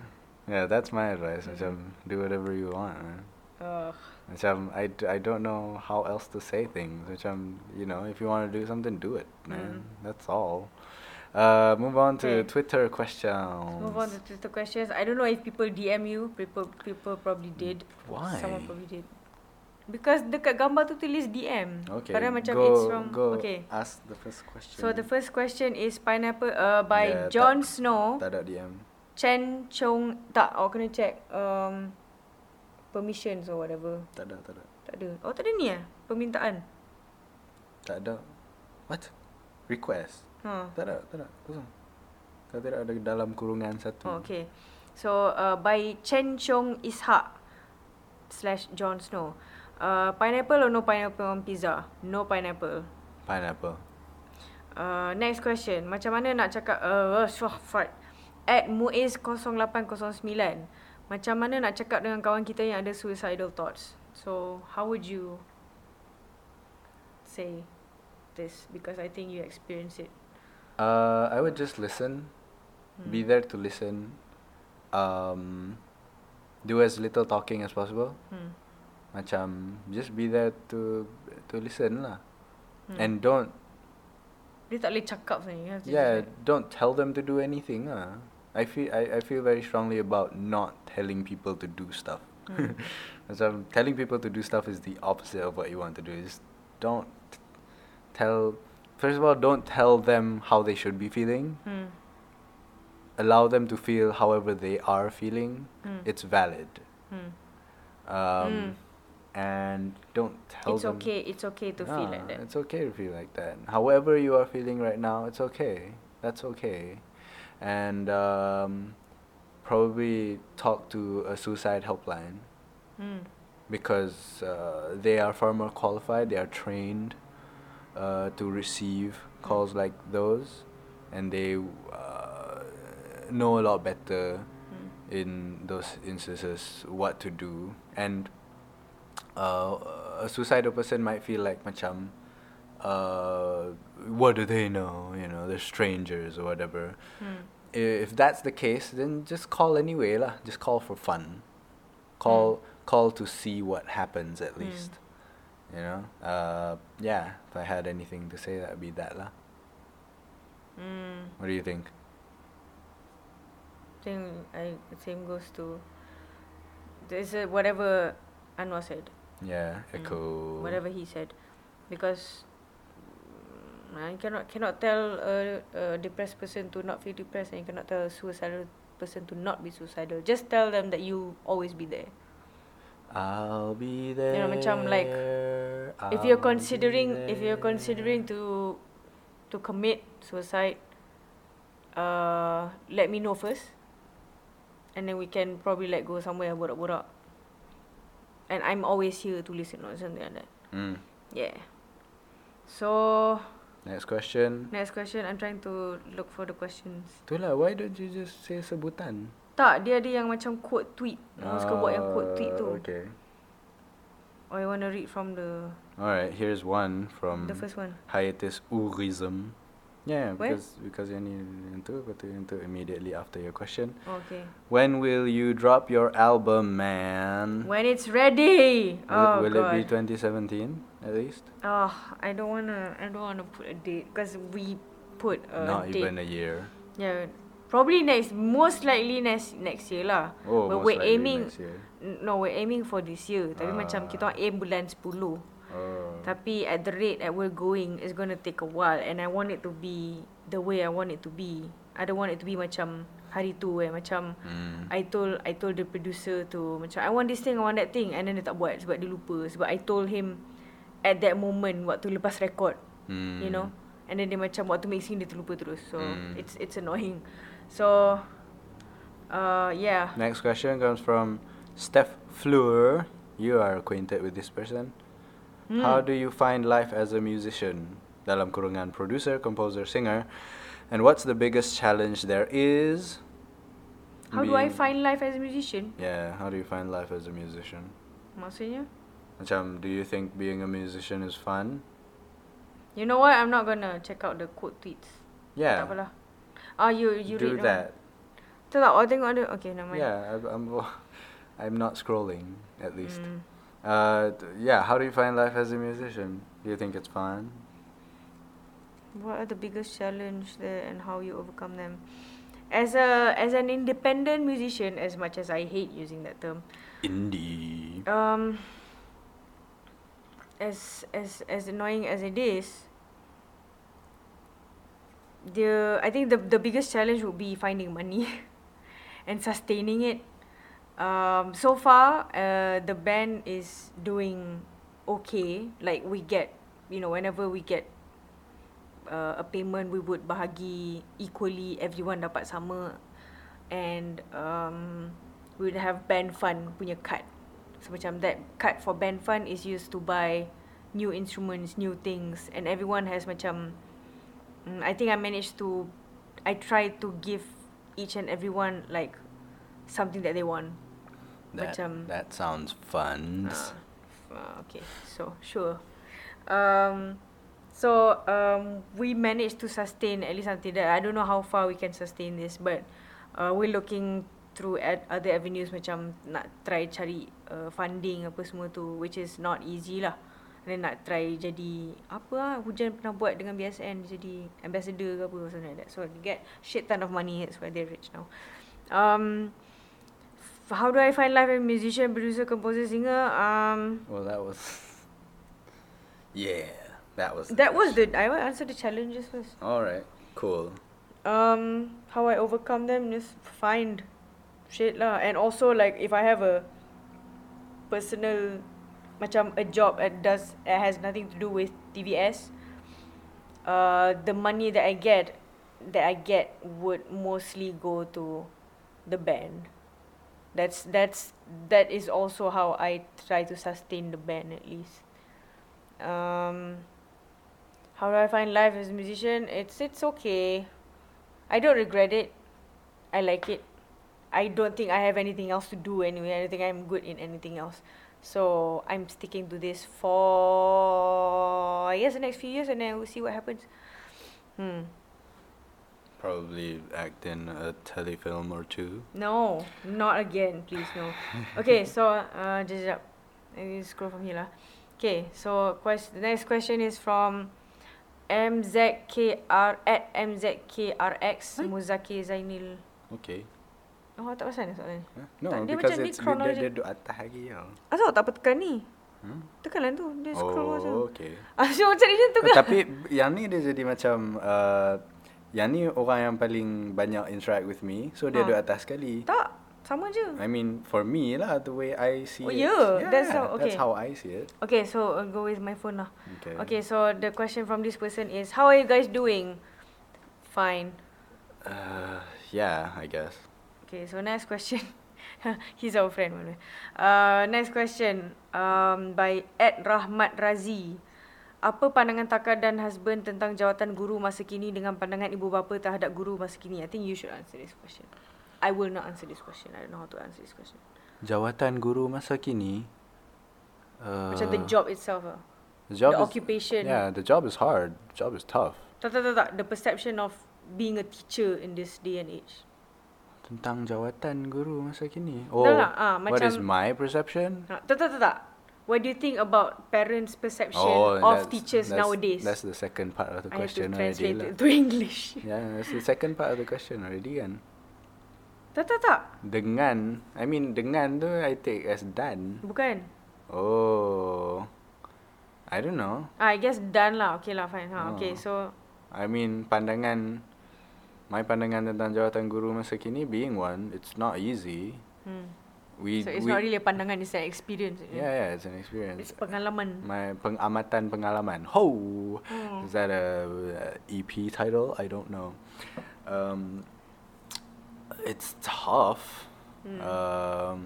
Yeah, that's my advice. Mhm. Macam do whatever you want, man. Ugh. Macam I, I don't know how else to say things. Macam you know, if you want to do something, do it, man. Mm. That's all. Uh, move on to Okay. Twitter questions. Move on to Twitter questions. I don't know if people DM you. People people probably did. Why? Someone probably did. Because dekat gambar tu tulis DM. Okay. Padahal macam go, it's from go okay. Ask the first question. So the first question is pineapple uh, by Yeah, tak- Snow. Tak ada DM. Chen Chong tak. Awak kena check um, permissions or whatever. Tak ada, tak ada. Tak ada. Oh tak ada ni eh? Permintaan. Tak ada. What? Request? Ha. Tak ada, tak ada. Kosong. Kalau tidak ada dalam kurungan satu. Oh, okay. So uh, by Chen Chong Ishak slash Jon Snow. Uh, pineapple or no pineapple on pizza? No pineapple. Pineapple. Uh, next question. Macam mana nak cakap uh, uh swah, fart. At Muiz0809. Macam mana nak cakap dengan kawan kita yang ada suicidal thoughts? So, how would you say this? Because I think you experience it. Uh, I would just listen. Be Hmm. there to listen. Um, do as little talking as possible. Hmm. Macam just be there to to listen lah. Hmm. And don't Dia tak boleh cakap sebenarnya. Yeah, don't tell them to do anything lah. I feel I, I feel very strongly about not telling people to do stuff. Hmm. Macam telling people to do stuff is the opposite of what you want to do. Just don't t- tell first of all don't tell them how they should be feeling. hmm. Allow them to feel however they are feeling. Hmm. It's valid. Hmm. Um, Mm. and don't tell It's them okay. It's okay to feel like that. It's okay to feel like that. However you are feeling right now, it's okay. That's okay. And um, probably talk to a suicide helpline Hmm. because uh, they are far more qualified. They are trained uh, to receive calls like those, and they uh, know a lot better Hmm. in those instances what to do and uh, a suicidal person might feel like macam uh, what do they know you know they're strangers or whatever Hmm. If that's the case then just call anyway lah just call for fun call call to see what happens at Mm. least you know uh, yeah if I had anything to say that would be that lah Hmm. what do you think think I same goes to there's a whatever Anwar said. yeah Mm. echo Whatever he said. Because mm, I cannot cannot tell a, a depressed person to not feel depressed and you cannot tell a suicidal person to not be suicidal. Just tell them that you always be there. I'll be there. know, macam like, if you're I'll considering if you're considering to to commit suicide, uh, let me know first, and then we can probably like go somewhere and borak-borak. And I'm always here to listen or something like that. Mm. Yeah. So Next question. next question, I'm trying to look for the questions. Itulah, why don't you just say sebutan? Tak, dia ada yang macam quote tweet. Orang suka buat yang quote tweet tu. Ah, Okay. Or you want to read from the Alright, here's one from the first one. Hiatus Urism. Yeah, Where? because because yang ni itu betul itu immediately after your question. Okay. When will you drop your album, man? When it's ready. Will, oh will god. it be 2017 at least? Oh, I don't wanna. I don't wanna put a date because we put a Not date. even a year. Yeah, Probably next, most likely next next year lah. Oh, But most we're likely aiming, next year. N- no, we're aiming for this year. Tapi macam kita Ah. orang aim bulan 10. Oh. Tapi at the rate that we're going, it's gonna take a while. And I want it to be the way I want it to be. I don't want it to be macam hari tu eh. Macam Mm. I told I told the producer to macam I want this thing, I want that thing. And then dia tak buat sebab dia lupa. Sebab I told him at that moment waktu lepas record. Mm. You know. And then dia macam waktu mixing dia terlupa terus. So Mm. it's it's annoying. So uh yeah. Next question comes from Steph Fleur. You are acquainted with this person. Hmm. How do you find life as a musician? Dalam kurungan producer, composer, singer. And what's the biggest challenge there is? How do I find life as a musician? Yeah, how do you find life as a musician? Maksudnya? Macam, do you think being a musician is fun? You know what? I'm not gonna check out the quote tweets. Yeah. Tak apalah. Ah, you you do read that. Tak tak, oh tengok ada. Okay, nama. Yeah, I, I'm, I'm not scrolling at least. Mm. Uh, yeah, how do you find life as a musician? Do you think it's fun? What are the biggest challenge there and how you overcome them? As a as an independent musician, as much as I hate using that term, Indie. um, as as as annoying as it is, the I think the the biggest challenge would be finding money and sustaining it. Um, so far, uh, the band is doing okay. Like we get, you know, whenever we get uh, a payment, we would bahagi equally. Everyone dapat sama, and um, we would have band fund punya card. So macam that card for band fund is used to buy new instruments, new things, and everyone has macam. Mm, I think I managed to, I try to give each and everyone like something that they want. That, Macam- that sounds fun. Uh, okay, so sure. Um, so um, we managed to sustain at least until that. I don't know how far we can sustain this, but uh, we're looking through at other avenues macam nak try cari uh, funding apa semua tu, which is not easy lah. Then nak try jadi apa lah, Hujan pernah buat dengan BSN jadi ambassador ke apa something like that. So they get shit ton of money, that's why they're rich now. Um, how do I find life as a musician, producer, composer, singer? Um, Well, that was. yeah, that was. that was the I will answer the challenges first. All right, cool. Um, how I overcome them just find shit lah, and also like if I have a personal, macam a job that does that has nothing to do with TVS, uh, the money that I get, that I get would mostly go to the band. That's that's that is also how I try to sustain the band at least. Um, how do I find life as a musician? It's it's okay. I don't regret it. I like it. I don't think I have anything else to do anyway. I don't think I'm good in anything else. So I'm sticking to this for I guess the next few years and then we'll see what happens. Hmm. Probably act in a telefilm or two. No, not again, please no. Okay, so uh just. Let me scroll from here lah. Okay, so quest the next question is from MZKR at MZKRX Muzaki Zainil. Okay. Oh, tak pasal ni soalan ni. Huh? No, Tak, dia because macam ni it's dia, chronology. dia duduk atas lagi tau. Asal tak apa tekan ni? Hmm? Tekanlah tu. Dia scroll bawah tu. Oh, okay. Asal macam macam tu Eh, kan? Tapi yang ni dia jadi macam uh, yang ni orang yang paling banyak interact with me. So dia Ha. duduk atas sekali. Tak. Sama je. I mean for me lah the way I see Oh, it. yeah, that's how- That's okay. how I see it. Okay, so I'll go with my phone lah. Okay. Okay, so the question from this person is, how are you guys doing? Fine. Uh, yeah, I guess. Okay, so next question. He's our friend. by the way. Uh, next question um, by Ed Rahmat Razi. Apa pandangan Taka dan husband tentang jawatan guru masa kini dengan pandangan ibu bapa terhadap guru masa kini? I think you should answer this question. I will not answer this question. I don't know how to answer this question. Jawatan guru masa kini. Uh, Macam the job itself lah. the job the is- occupation. Yeah, the job is hard. The job is tough. Tak, tak, tak, tak. The perception of being a teacher in this day and age. Tentang jawatan guru masa kini. Oh, lah, ah, what is macam- my perception? Ha, tak, tak, tak, tak. what do you think about parents' perception Oh, of that's- teachers that's- nowadays? That's the second part of the I have to question already. translate lah. it to English. Yeah, that's the second part of the question already kan. tak tak tak. Dengan, I mean dengan tu I take as dan. Bukan. Oh, I don't know. Ah, I guess done lah. Okay lah, fine. Ha, okay, Oh. so I mean pandangan, my pandangan tentang jawatan guru masa kini being one, it's not easy. hmm. We, so it's we not really a pandangan, it's an experience. Yeah, yeah, it's an experience. It's pengalaman. My pengamatan pengalaman. Ho! Hmm. Is that a, uh EP title? I don't know. Um, it's tough. Hmm. Um,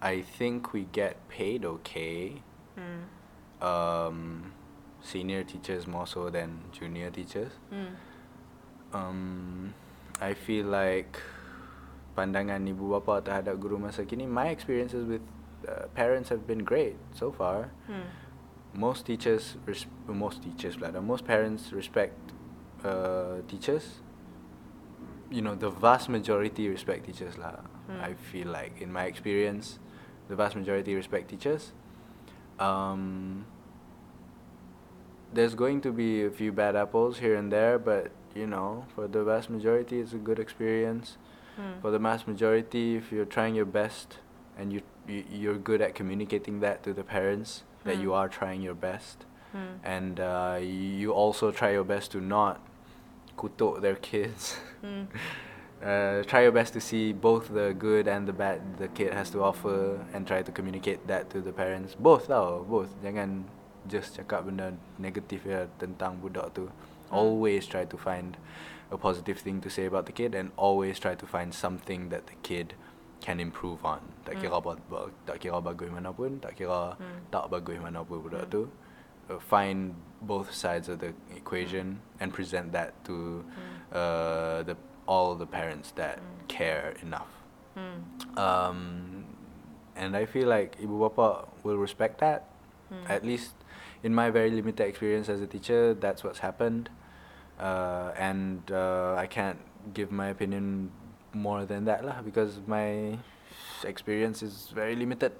I think we get paid okay. Hmm. Um, senior teachers more so than junior teachers. Hmm. Um, I feel like pandangan ibu bapa terhadap guru masa kini, my experiences with uh, parents have been great so far. Hmm. Most teachers, res- most teachers dah, most parents respect uh, teachers. You know, the vast majority respect teachers lah. Hmm. I feel like in my experience, the vast majority respect teachers. Um, there's going to be a few bad apples here and there, but you know, for the vast majority, it's a good experience. Hmm. For the mass majority, if you're trying your best and you, you you're good at communicating that to the parents that you Hmm. are trying your best, Hmm. and uh, you also try your best to not kutuk their kids. Hmm. uh, try your best to see both the good and the bad the kid has to offer and try to communicate that to the parents. Both tau, both. Jangan just cakap benda negatif ya tentang budak tu. Hmm. Always try to find a positive thing to say about the kid and always try to find something that the kid can improve on. Tak kira apa, ba- tak kira bagus mana pun, tak kira Hmm. tak bagus mana pun budak Hmm. tu. Uh, find both sides of the equation and present that to Hmm. uh, the all the parents that Mm. care enough. Um, and I feel like ibu bapa will respect that. At least in my very limited experience as a teacher, that's what's happened. Uh, and uh, I can't give my opinion more than that lah because my experience is very limited.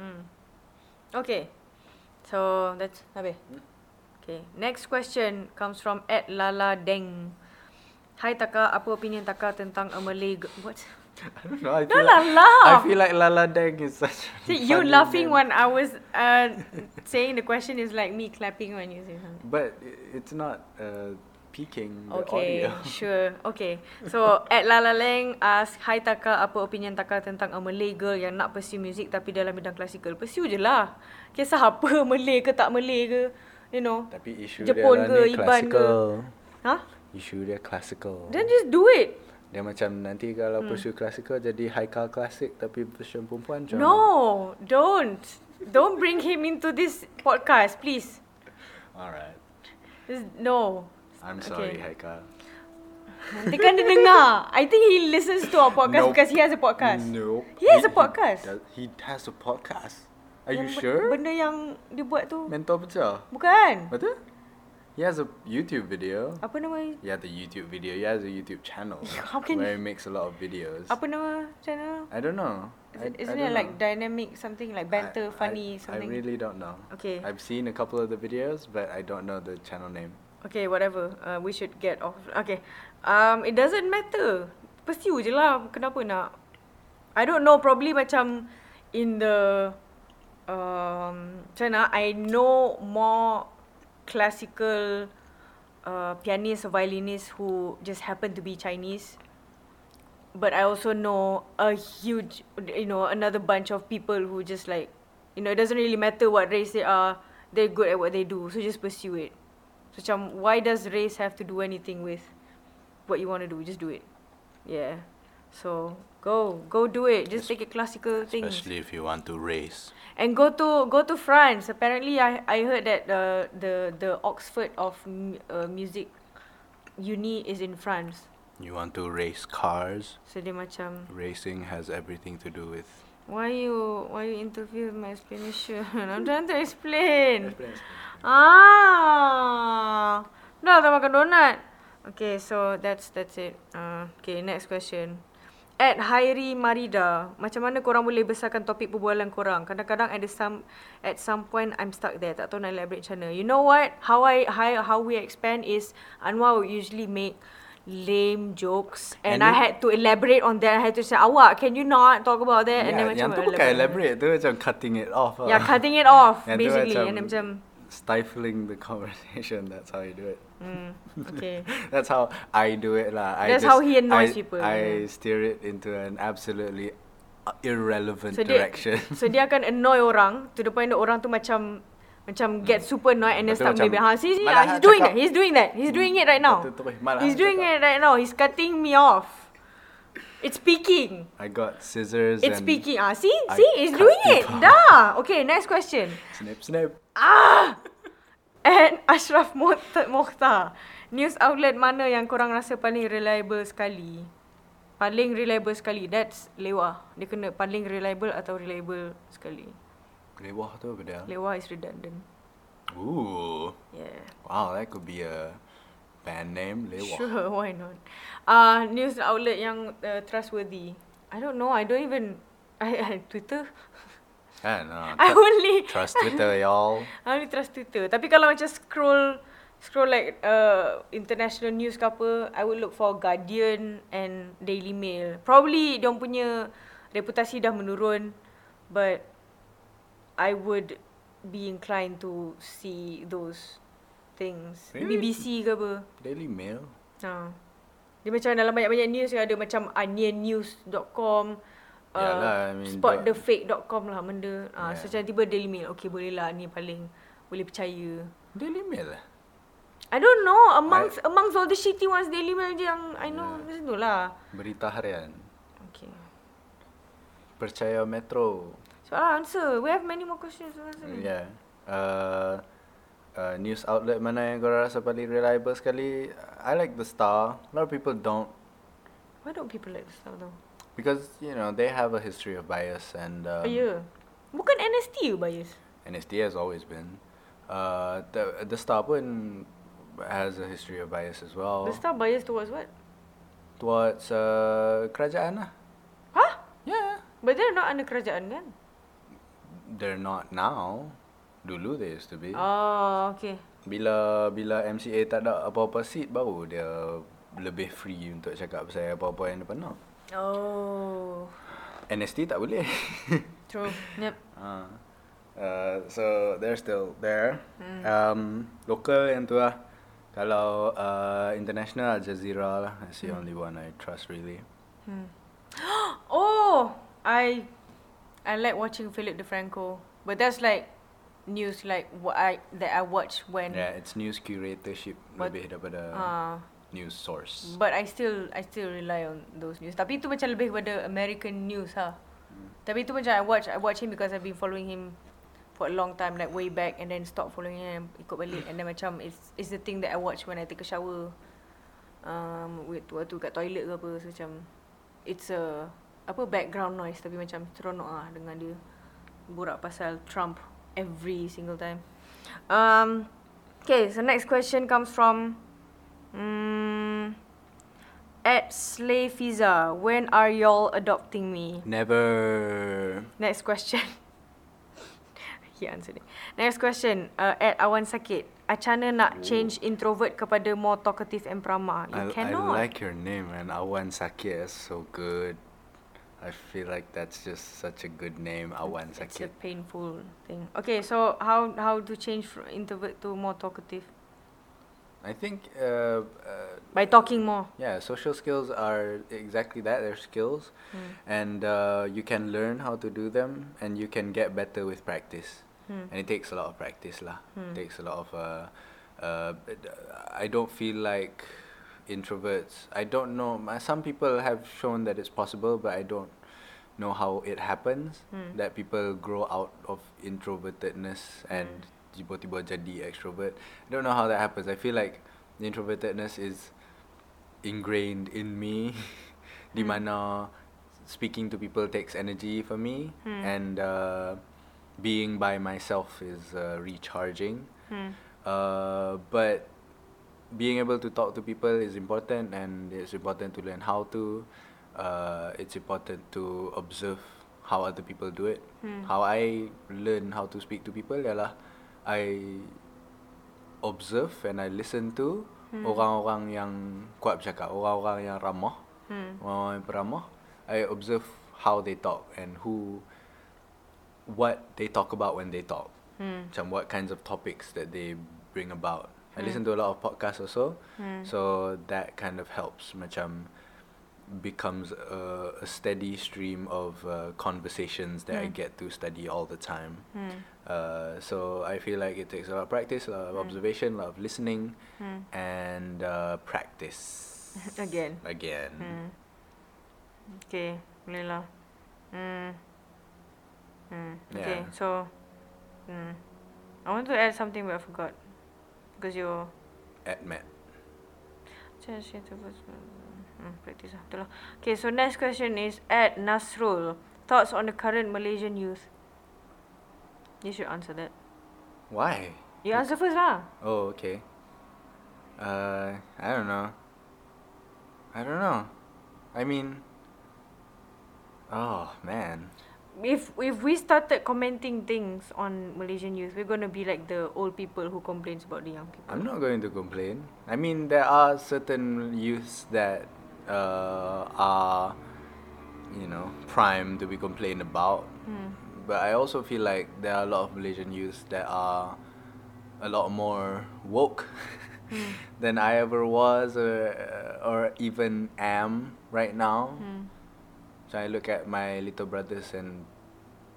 Hmm. Okay. So that's habis. Okay. Next question comes from Ed Lala Deng. Hi Taka, apa opinion Taka tentang a Malay g- what? I don't know. I feel like, I feel like Lala Deng is such. a See, you laughing name. when I was uh, saying the question is like me clapping when you say something. But it's not uh, peaking the Okay, audio. sure. Okay. So, at Lala Leng ask, Hi Taka, apa opinion Taka tentang a Malay girl yang nak pursue music tapi dalam bidang klasikal? Pursue je lah. Kisah apa, Malay ke tak Malay ke? You know. Tapi isu Jepun dia ke, lah ni Iban ke? classical. Huh? Isu dia classical. Then just do it. Dia macam nanti kalau Hmm. pursue classical jadi Haikal classic tapi version perempuan macam No, don't. Don't bring him into this podcast, please. Alright. No. I'm sorry Okay. Haikal. Nanti kan dia dengar. I think he listens to our podcast Nope. because he has a podcast. Nope. He has a podcast. does- He, has a podcast. Are you Yang ben- sure? Benda yang dia buat tu. Mentor pecah. Bukan. Betul? He has a YouTube video. Apa nama He has a YouTube video. He has a YouTube channel How can where he makes a lot of videos. apa nama channel? I don't know. Is it, I isn't it like know. dynamic something like banter, I- funny I, something? I really don't know. Okay. I've seen a couple of the videos, but I don't know the channel name. Okay, whatever. Uh, we should get off. Okay. Um, it doesn't matter. Pursue je lah. Kenapa nak? I don't know. Probably macam in the um, macam mana? I know more classical uh, pianists or violinists who just happen to be Chinese. But I also know a huge, you know, another bunch of people who just like, you know, it doesn't really matter what race they are. They're good at what they do. So just pursue it. So macam, why does race have to do anything with what you want to do? Just do it. Yeah. So go, go do it. Just take a classical thing. Especially if you want to race. And go to go to France. Apparently, I I heard that the the the Oxford of uh, music uni is in France. You want to race cars. So dia macam, Racing has everything to do with. Why you why you interfere with my explanation? I'm trying to explain. Ah, dah tak makan donut. Okay, so that's that's it. Uh, okay, next question. At Hairi Marida, macam mana korang boleh besarkan topik perbualan korang? Kadang-kadang at some at some point I'm stuck there. Tak tahu nak elaborate macam mana. You know what? How I how, how we expand is Anwar will usually make lame jokes and, And I had to elaborate on that. I had to say, awak, can you not talk about that? and then Yeah, yang macam tu bukan elaborate tu macam cutting it off. Yeah, lah. cutting it off Yang tu basically. macam and then macam, stifling the conversation. That's how you do it. hmm, okay. That's how I do it lah. I That's just, how he annoys I, people, I yeah. steer it into an absolutely uh, irrelevant So dia, direction. so dia akan annoy orang to the point that orang tu macam macam get super annoyed and then start macam, maybe ha see see "Malah ah, he's doing cakap." that he's doing that he's doing it right now. Lepas tu terus, "Malah he's doing cakap." it right now he's cutting me off. It's speaking I got scissors it's and speaking ah see I see he's doing it. dah okay next question. Snip snip. and Ashraf Mokhtar news outlet mana yang korang rasa paling reliable sekali? Paling reliable sekali. That's Lewa dia kena paling reliable atau reliable sekali Lewah tu apa dia? Lewa is redundant Ooh. Yeah. Wow, that could be a band name. Lewah. Sure, why not? Uh, news outlet yang uh, trustworthy. I don't know. I don't even. I, I Twitter. Kan? Uh, I only. trust Twitter, y'all. I only trust Twitter. Tapi kalau macam scroll, scroll like uh, international news ke apa, I would look for Guardian and Daily Mail. Probably dia punya reputasi dah menurun, but I would be inclined to see those things. Really? BBC ke apa. Daily Mail. Ha. Dia macam dalam banyak-banyak news ada macam onionnews.com uh, Yalah, I mean, spotthefake.com lah benda. Ah, Yeah. so macam tiba Daily Mail. Okay, boleh lah ni paling boleh percaya. Daily Mail lah. I don't know. Amongst amongst all the shitty ones, Daily Mail je yang I know macam tu lah. Berita harian. Okay. Percaya Metro. So answer. We have many more questions to answer. Yeah. Uh, uh, news outlet mana yang kau rasa paling reliable sekali? I like The Star. A lot of people don't Why don't people like this stuff though? because you know they have a history of bias and um, oh, yeah. Bukan NST you bias. NSD has always been. Uh, the the Star pun has a history of bias as well. The star bias towards what? Towards uh, kerajaan lah. Huh? Yeah. But they're not under kerajaan kan? They're not now. Dulu they used to be. Oh, okay. Bila bila MCA tak ada apa-apa seat baru dia lebih free untuk cakap pasal apa-apa yang dia nak. Oh. NST tak boleh. True. Yep. uh, uh, so they're still there. Um, local yang tu lah. Kalau uh, international Al Jazeera lah. That's the only one I trust really. Oh, I I like watching Philip DeFranco, but that's like news like what I that I watch when. Yeah, it's news curatorship But- lebih daripada Uh, news source. but I still I still rely on those news. Tapi itu macam lebih kepada American news ha. Tapi itu macam I watch I watch him because I've been following him for a long time like way back and then stop following him ikut balik and then macam it's it's the thing that I watch when I take a shower. Um, with waktu kat toilet ke apa so macam it's a apa background noise tapi macam seronok ah dengan dia borak pasal Trump every single time. Um, okay, so next question comes from um, at Slayfiza. When are y'all adopting me? Never. Next question. he answered it. Next question. Uh, at Awan Sakit. Acana nak change introvert kepada more talkative and prama. You I, I cannot. like your name, man. Awan Sakit is so good. I feel like that's just such a good name, Awan It's a painful thing. Okay, so how how to change from introvert to more talkative? I think, uh, uh, By talking more. yeah, social skills are exactly that. They're skills, and uh, you can learn how to do them, and you can get better with practice. Hmm. And it takes a lot of practice, lah. It takes a lot of. Uh, uh, but, uh, I don't feel like introverts. I don't know. Some people have shown that it's possible, but I don't know how it happens. Hmm. That people grow out of introvertedness and tiba-tiba jadi extrovert. I don't know how that happens. I feel like introvertedness is ingrained in me, di mana speaking to people takes energy for me, Hmm. and uh, being by myself is uh, recharging. Hmm. Uh, but being able to talk to people is important, and it's important to learn how to. uh, it's important to observe how other people do it. Hmm. How I learn how to speak to people ialah I observe and I listen to Hmm. orang-orang yang kuat bercakap, orang-orang yang ramah, Hmm. orang-orang yang peramah. I observe how they talk and who, what they talk about when they talk. Hmm. Macam what kinds of topics that they bring about. I listen to a lot of podcasts also, Hmm. so that kind of helps. Macam becomes a, a steady stream of uh, conversations that I Hmm. get to study all the time. Hmm. Uh, so I feel like it takes a lot of practice, a lot of observation, a lot of listening, and uh, practice Again. Again. Okay, boleh lah. Okay, Yeah. so. I want to add something but I forgot. Because you're At Met. Just first hmm, practice. Betul. Okay, so next question is at Nasrul. Thoughts on the current Malaysian youth? You should answer that. Why? You answer first lah. Oh, okay. Uh, I don't know. I don't know. I mean, oh man. If if we started commenting things on Malaysian youth, we're gonna be like the old people who complains about the young people. I'm not going to complain. I mean, there are certain youths that uh, are, you know, prime to be complained about. Hmm. But I also feel like there are a lot of Malaysian youths that are a lot more woke Hmm. than I ever was or, or even am right now. Hmm. So I look at my little brothers and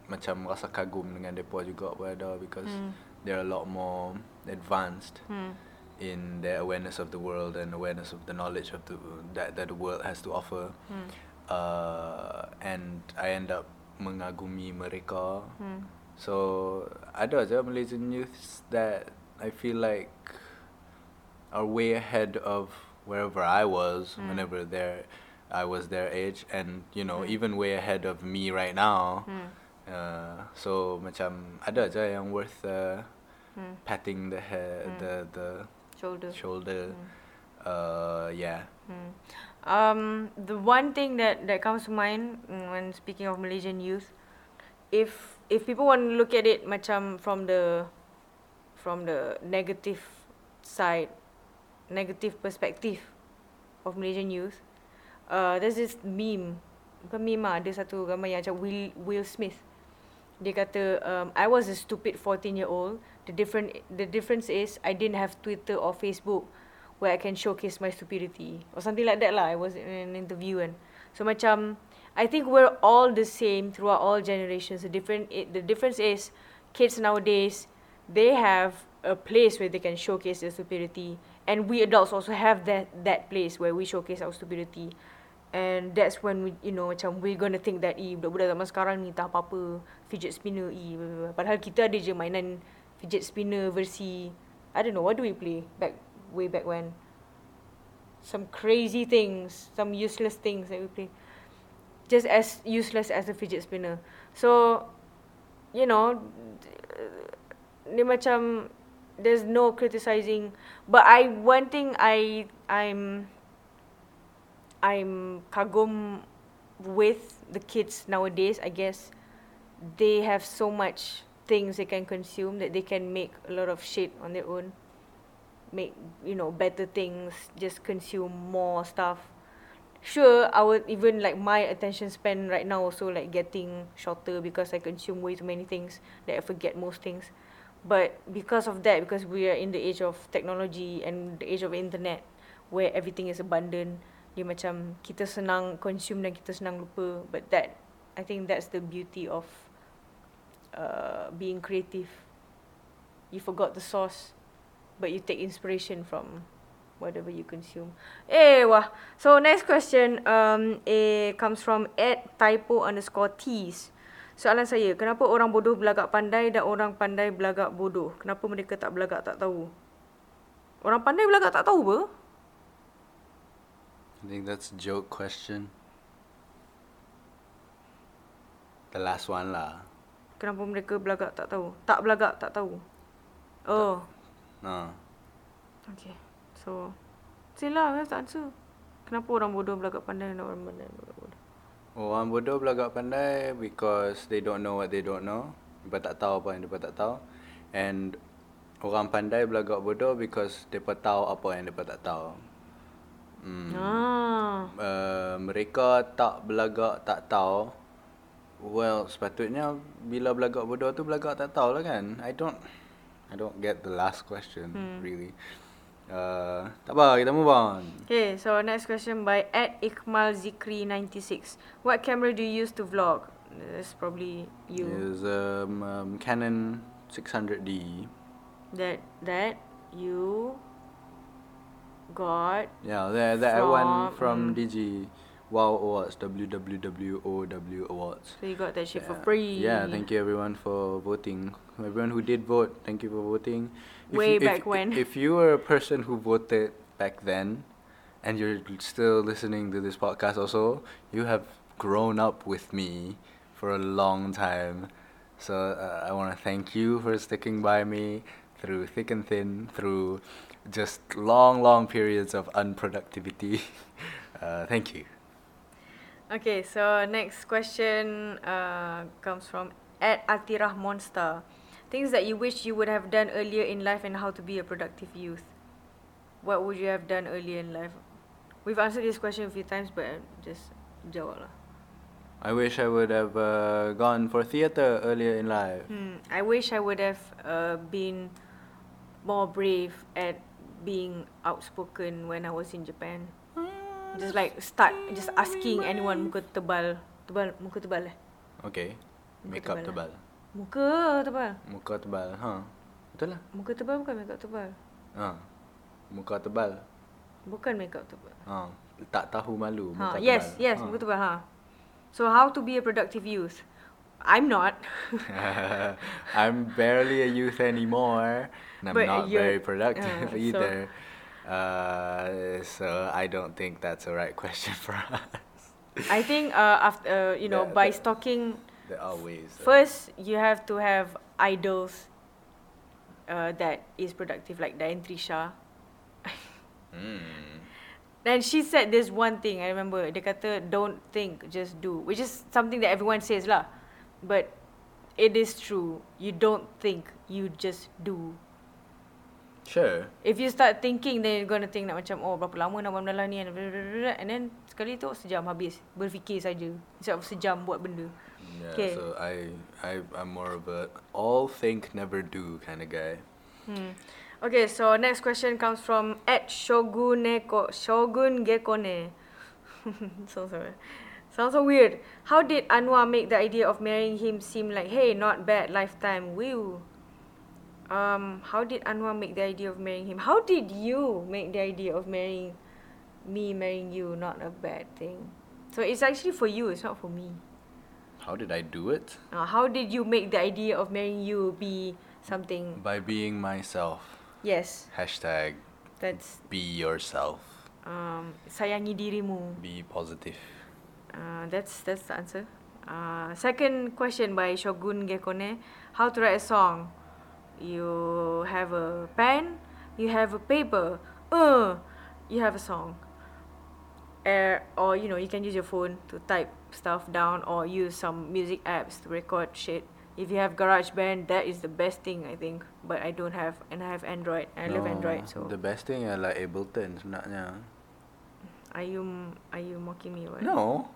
macam rasa kagum dengan mereka juga pun ada because Hmm. they're a lot more advanced Hmm. in their awareness of the world and awareness of the knowledge of the that that the world has to offer. Hmm. Uh, and I end up mengagumi mereka. Hmm. So ada je Malaysian youths that I feel like are way ahead of wherever I was Mm. whenever their I was their age and you know Mm. even way ahead of me right now. Hmm. Uh, so macam ada je yang worth uh, Hmm. patting the head Mm. the the Shoulder. shoulder. Hmm. Uh, yeah. Hmm. Um, the one thing that that comes to mind mm, when speaking of Malaysian youth, if if people want to look at it macam from the from the negative side, negative perspective of Malaysian youth, uh, there's this meme, bukan meme lah, ada satu gambar yang macam Will Will Smith. Dia kata, um, I was a stupid 14 year old. The different the difference is I didn't have Twitter or Facebook where I can showcase my stupidity or something like that lah. I was in an interview and so macam I think we're all the same throughout all generations. The different it, the difference is kids nowadays they have a place where they can showcase their stupidity and we adults also have that that place where we showcase our stupidity. And that's when we, you know, macam we're gonna think that, eh, budak-budak zaman sekarang ni tak apa-apa, fidget spinner, eh. Padahal kita ada je mainan fidget spinner versi, I don't know, what do we play back, way back when? Some crazy things, some useless things that we play. Just as useless as a fidget spinner. So, you know, ni macam, there's no criticizing. But I, one thing I, I'm, I'm kagum with the kids nowadays, I guess they have so much things they can consume that they can make a lot of shit on their own. Make, you know, better things, just consume more stuff. Sure, would even like my attention span right now also like getting shorter because I consume way too many things that I forget most things. But because of that, because we are in the age of technology and the age of internet where everything is abundant, dia macam kita senang consume dan kita senang lupa. But that, I think that's the beauty of uh, being creative. You forgot the source, but you take inspiration from whatever you consume. Eh, wah. So next question um, eh, comes from at typo underscore tease. Soalan saya, kenapa orang bodoh belagak pandai dan orang pandai belagak bodoh? Kenapa mereka tak belagak tak tahu? Orang pandai belagak tak tahu apa? I think that's a joke question. The last one lah. Kenapa mereka belagak tak tahu? Tak belagak tak tahu. Oh, No. okay. So, I have to answer. Kenapa orang bodoh belagak pandai dan orang pandai belagak bodoh? Orang bodoh belagak pandai because they don't know what they don't know. Mereka tak tahu apa yang mereka tak tahu. And orang pandai belagak bodoh because mereka tahu apa yang mereka tak tahu. Hmm. Ah. Uh, mereka tak belagak tak tahu. Well, sepatutnya bila belagak bodoh tu belagak tak tahu lah kan. I don't I don't get the last question Hmm. really. Uh, tak apa, kita move on. Okay, so next question by at Ikmal Zikri 96. What camera do you use to vlog? That's probably you. Is um, um, Canon 600D. That that you got Yeah, that that one From, from mm. Digi Wow Awards, WWWOW Awards. so you got that shit for free. Yeah, thank you everyone for voting. Everyone who did vote, thank you for voting. Way you, back if, when. If you were a person who voted back then, and you're still listening to this podcast also, you have grown up with me for a long time. So uh, I want to thank you for sticking by me through thick and thin, through just long, long periods of unproductivity. uh, thank you. Okay, so next question uh, comes from at Atirah Monster. Things that you wish you would have done earlier in life and how to be a productive youth. What would you have done earlier in life? We've answered this question a few times, but uh, just jawab lah. I wish I would have uh, gone for theatre earlier in life. Hmm, I wish I would have uh, been more brave at being outspoken when I was in Japan. Just like start just asking anyone muka tebal, tebal muka tebal eh. Okay. Muka Makeup tebal tebal. Muka tebal. Muka tebal. Ha. Betul lah. Muka tebal bukan makeup tebal. Ha. Muka tebal. Bukan makeup tebal. Ha. Tak tahu malu. Ha, Muka yes, tebal. yes, Ha. muka tebal ha. So how to be a productive youth? I'm not. I'm barely a youth anymore. And I'm But not very productive uh, so- either. Uh, so I don't think that's a right question for us. I think uh, after uh, you know The- by the- stalking There are ways. uh, First, you have to have idols uh, that is productive, like Diane Trisha. Mm. And she said this one thing, I remember. Dia kata, don't think, just do. Which is something that everyone says lah. But it is true. You don't think, you just do. Sure. If you start thinking, then you're gonna think nak macam, oh berapa lama nak buat benda ni. And then sekali tu sejam habis. Berfikir saja. Instead of sejam buat benda. Yeah. Okay. So I, I, I'm more of a all think never do kind of guy. Hmm. Okay, so next question comes from at Shoguneko Shogun Gekone. so sorry. Sounds so weird. How did Anwar make the idea of marrying him seem like, hey, not bad, lifetime, woo? Um, how did Anwar make the idea of marrying him? How did you make the idea of marrying me marrying you not a bad thing? So it's actually for you, it's not for me. How did I do it? Uh, how did you make the idea of marrying you be something? By being myself. Yes, Hashtag that's be yourself. um, sayangi dirimu. Be positive. Uh, that's that's the answer. Uh, second question by Shogun Gekone. How to write a song? You have a pen, you have a paper, uh, you have a song. Air, or you know you can use your phone to type stuff down or use some music apps to record shit. If you have GarageBand, that is the best thing I think. But I don't have, and I have Android. I love Android. So The best thing I like Ableton sebenarnya. are you are you mocking me? Or what? No.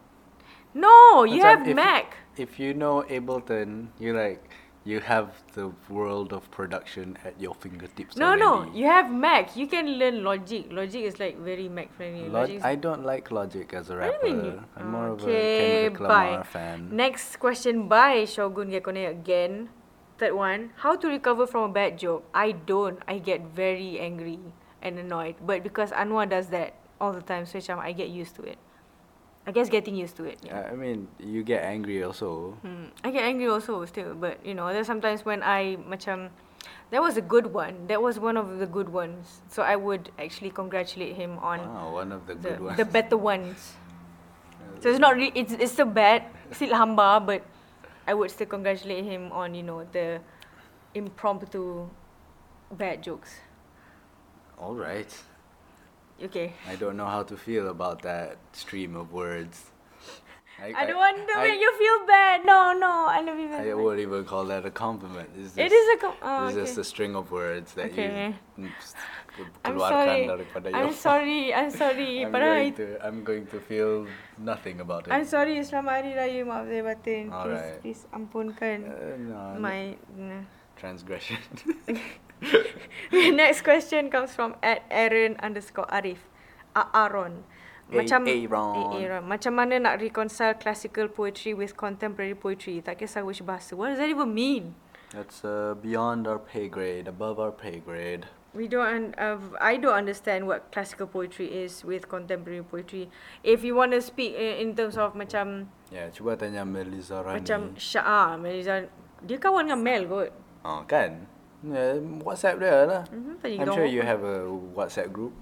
No, you Macam have if- Mac. If you know Ableton, you like you have the world of production at your fingertips No, no, you have Mac. You can learn Logic. Logic is like very Mac friendly. Log- Logic I don't like Logic as a rapper. you I'm more of a Okay, Kendrick bye. Lamar fan. Next question by Shogun Gekone again. Third one. How to recover from a bad joke? I don't. I get very angry and annoyed. But because Anwar does that all the time, so I get used to it. I guess getting used to it. Yeah. I mean, you get angry also. Hmm. I get angry also still, but you know, there's sometimes when I macam that was a good one. That was one of the good ones. So I would actually congratulate him on Wow, one of the the, good ones. the better ones. So it's not really it's it's still bad, still hamba, but I would still congratulate him on, you know, the impromptu bad jokes. All right. Okay. I don't know how to feel about that stream of words. I, don't want to make you feel bad. No, no, I love you. I won't even call that a compliment. It's It just, is a com- oh, it's just a string of words that Okay. you I'm sorry. I'm sorry. I'm sorry. I'm going to I'm going to feel nothing about it. I'm sorry. Selamat Hari Raya. Maaf saya batin. Please, Alright. please ampunkan Uh, no, my. nah. transgression. Next question comes from at Aaron underscore Arif. Aaron. Macam Aaron. Eh, Aaron. Macam mana nak reconcile classical poetry with contemporary poetry? Tak kisah which bahasa. What does that even mean? That's uh, beyond our pay grade, above our pay grade. We don't. Uh, I don't understand what classical poetry is with contemporary poetry. If you want to speak in, in terms of macam Ya, cuba tanya Melissa Rani. macam Syah, Melissa, dia kawan dengan Mel kot. Oh, kan? Yeah, WhatsApp dia lah. Mhm, tanya I'm sure you have a WhatsApp group.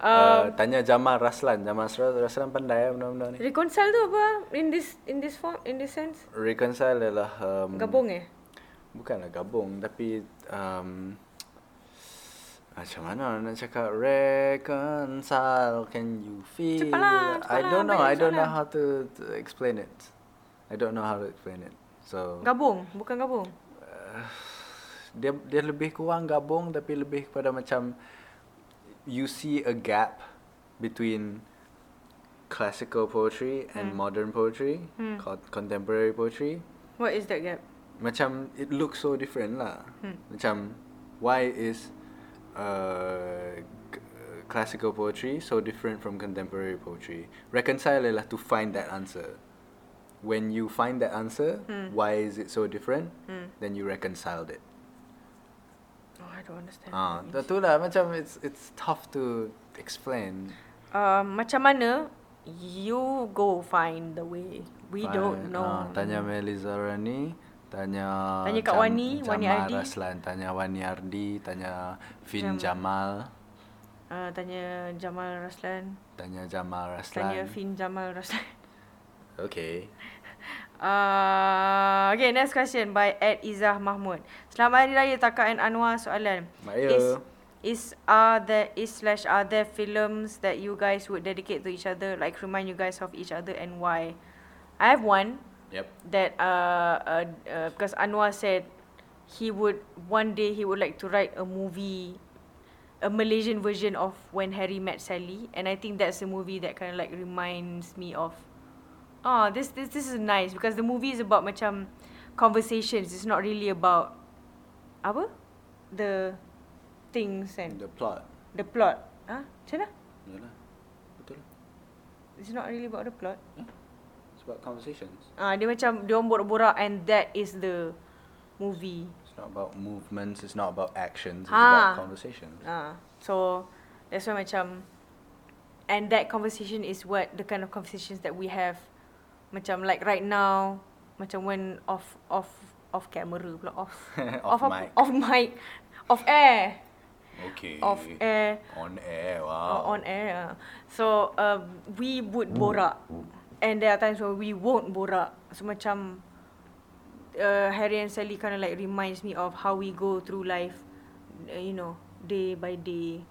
Um, Uh, tanya Jamal Raslan. Jamal Raslan, pandai lah benda-benda ni. reconcile tu apa? In this in this form in this sense? Reconcile adalah... Um, Gabung eh? Bukanlah gabung, tapi... Um, macam mana nak cakap reconcile? Can you feel? Cepatlah, I cepatlah, don't know. I don't know how to, to explain it. I don't know how to explain it. So Gabung, bukan gabung. Dia dia lebih kurang gabung tapi lebih kepada macam you see a gap between classical poetry and Hmm. modern poetry, Hmm. called contemporary poetry. What is that gap? Macam it looks so different lah. Hmm. Macam why is uh, c- classical poetry so different from contemporary poetry? Reconcile lah to find that answer. When you find that answer, Hmm. why is it so different? Hmm. Then you reconciled it. I don't understand. Ah, tu lah macam it's it's tough to explain. Uh, macam mana you go find the way. We Fine. don't know. Ah, tanya Melisa Rani, tanya Tanya Kak Wani, Wani Jamal Ardi. Raslan, tanya Wani Ardi, tanya Fin Jam- Jamal, Uh, tanya Jamal Raslan. tanya Jamal Tanya Raslan. Fin Jamal Raslan. Okay. Uh, okay, next question by Ed Izzah Mahmud. Selamat Hari Raya Taka and Anwar soalan. Maya. Is, is are there is slash are there films that you guys would dedicate to each other, like remind you guys of each other and why? I have one Yep. that uh, uh, uh because Anwar said he would one day he would like to write a movie a Malaysian version of when Harry met Sally and I think that's a movie that kind of like reminds me of oh this this this is nice because the movie is about macam conversations it's not really about apa the things and The plot. the plot ah macam mana Yalah. Betul. it's not really about the plot It's about conversations. ah dia macam dia orang borak-borak and that is the movie It's not about movements, it's not about actions, it's Ah. about conversations. Ah, so that's why macam and that conversation is what the kind of conversations that we have macam like right now macam when off off off camera pula off Off apa? mic. off mic off air Okay. off air On air, wow. on air ah. so uh, we would borak and there are times where we won't borak so macam uh, Harry and Sally kind of like reminds me of how we go through life uh, you know day by day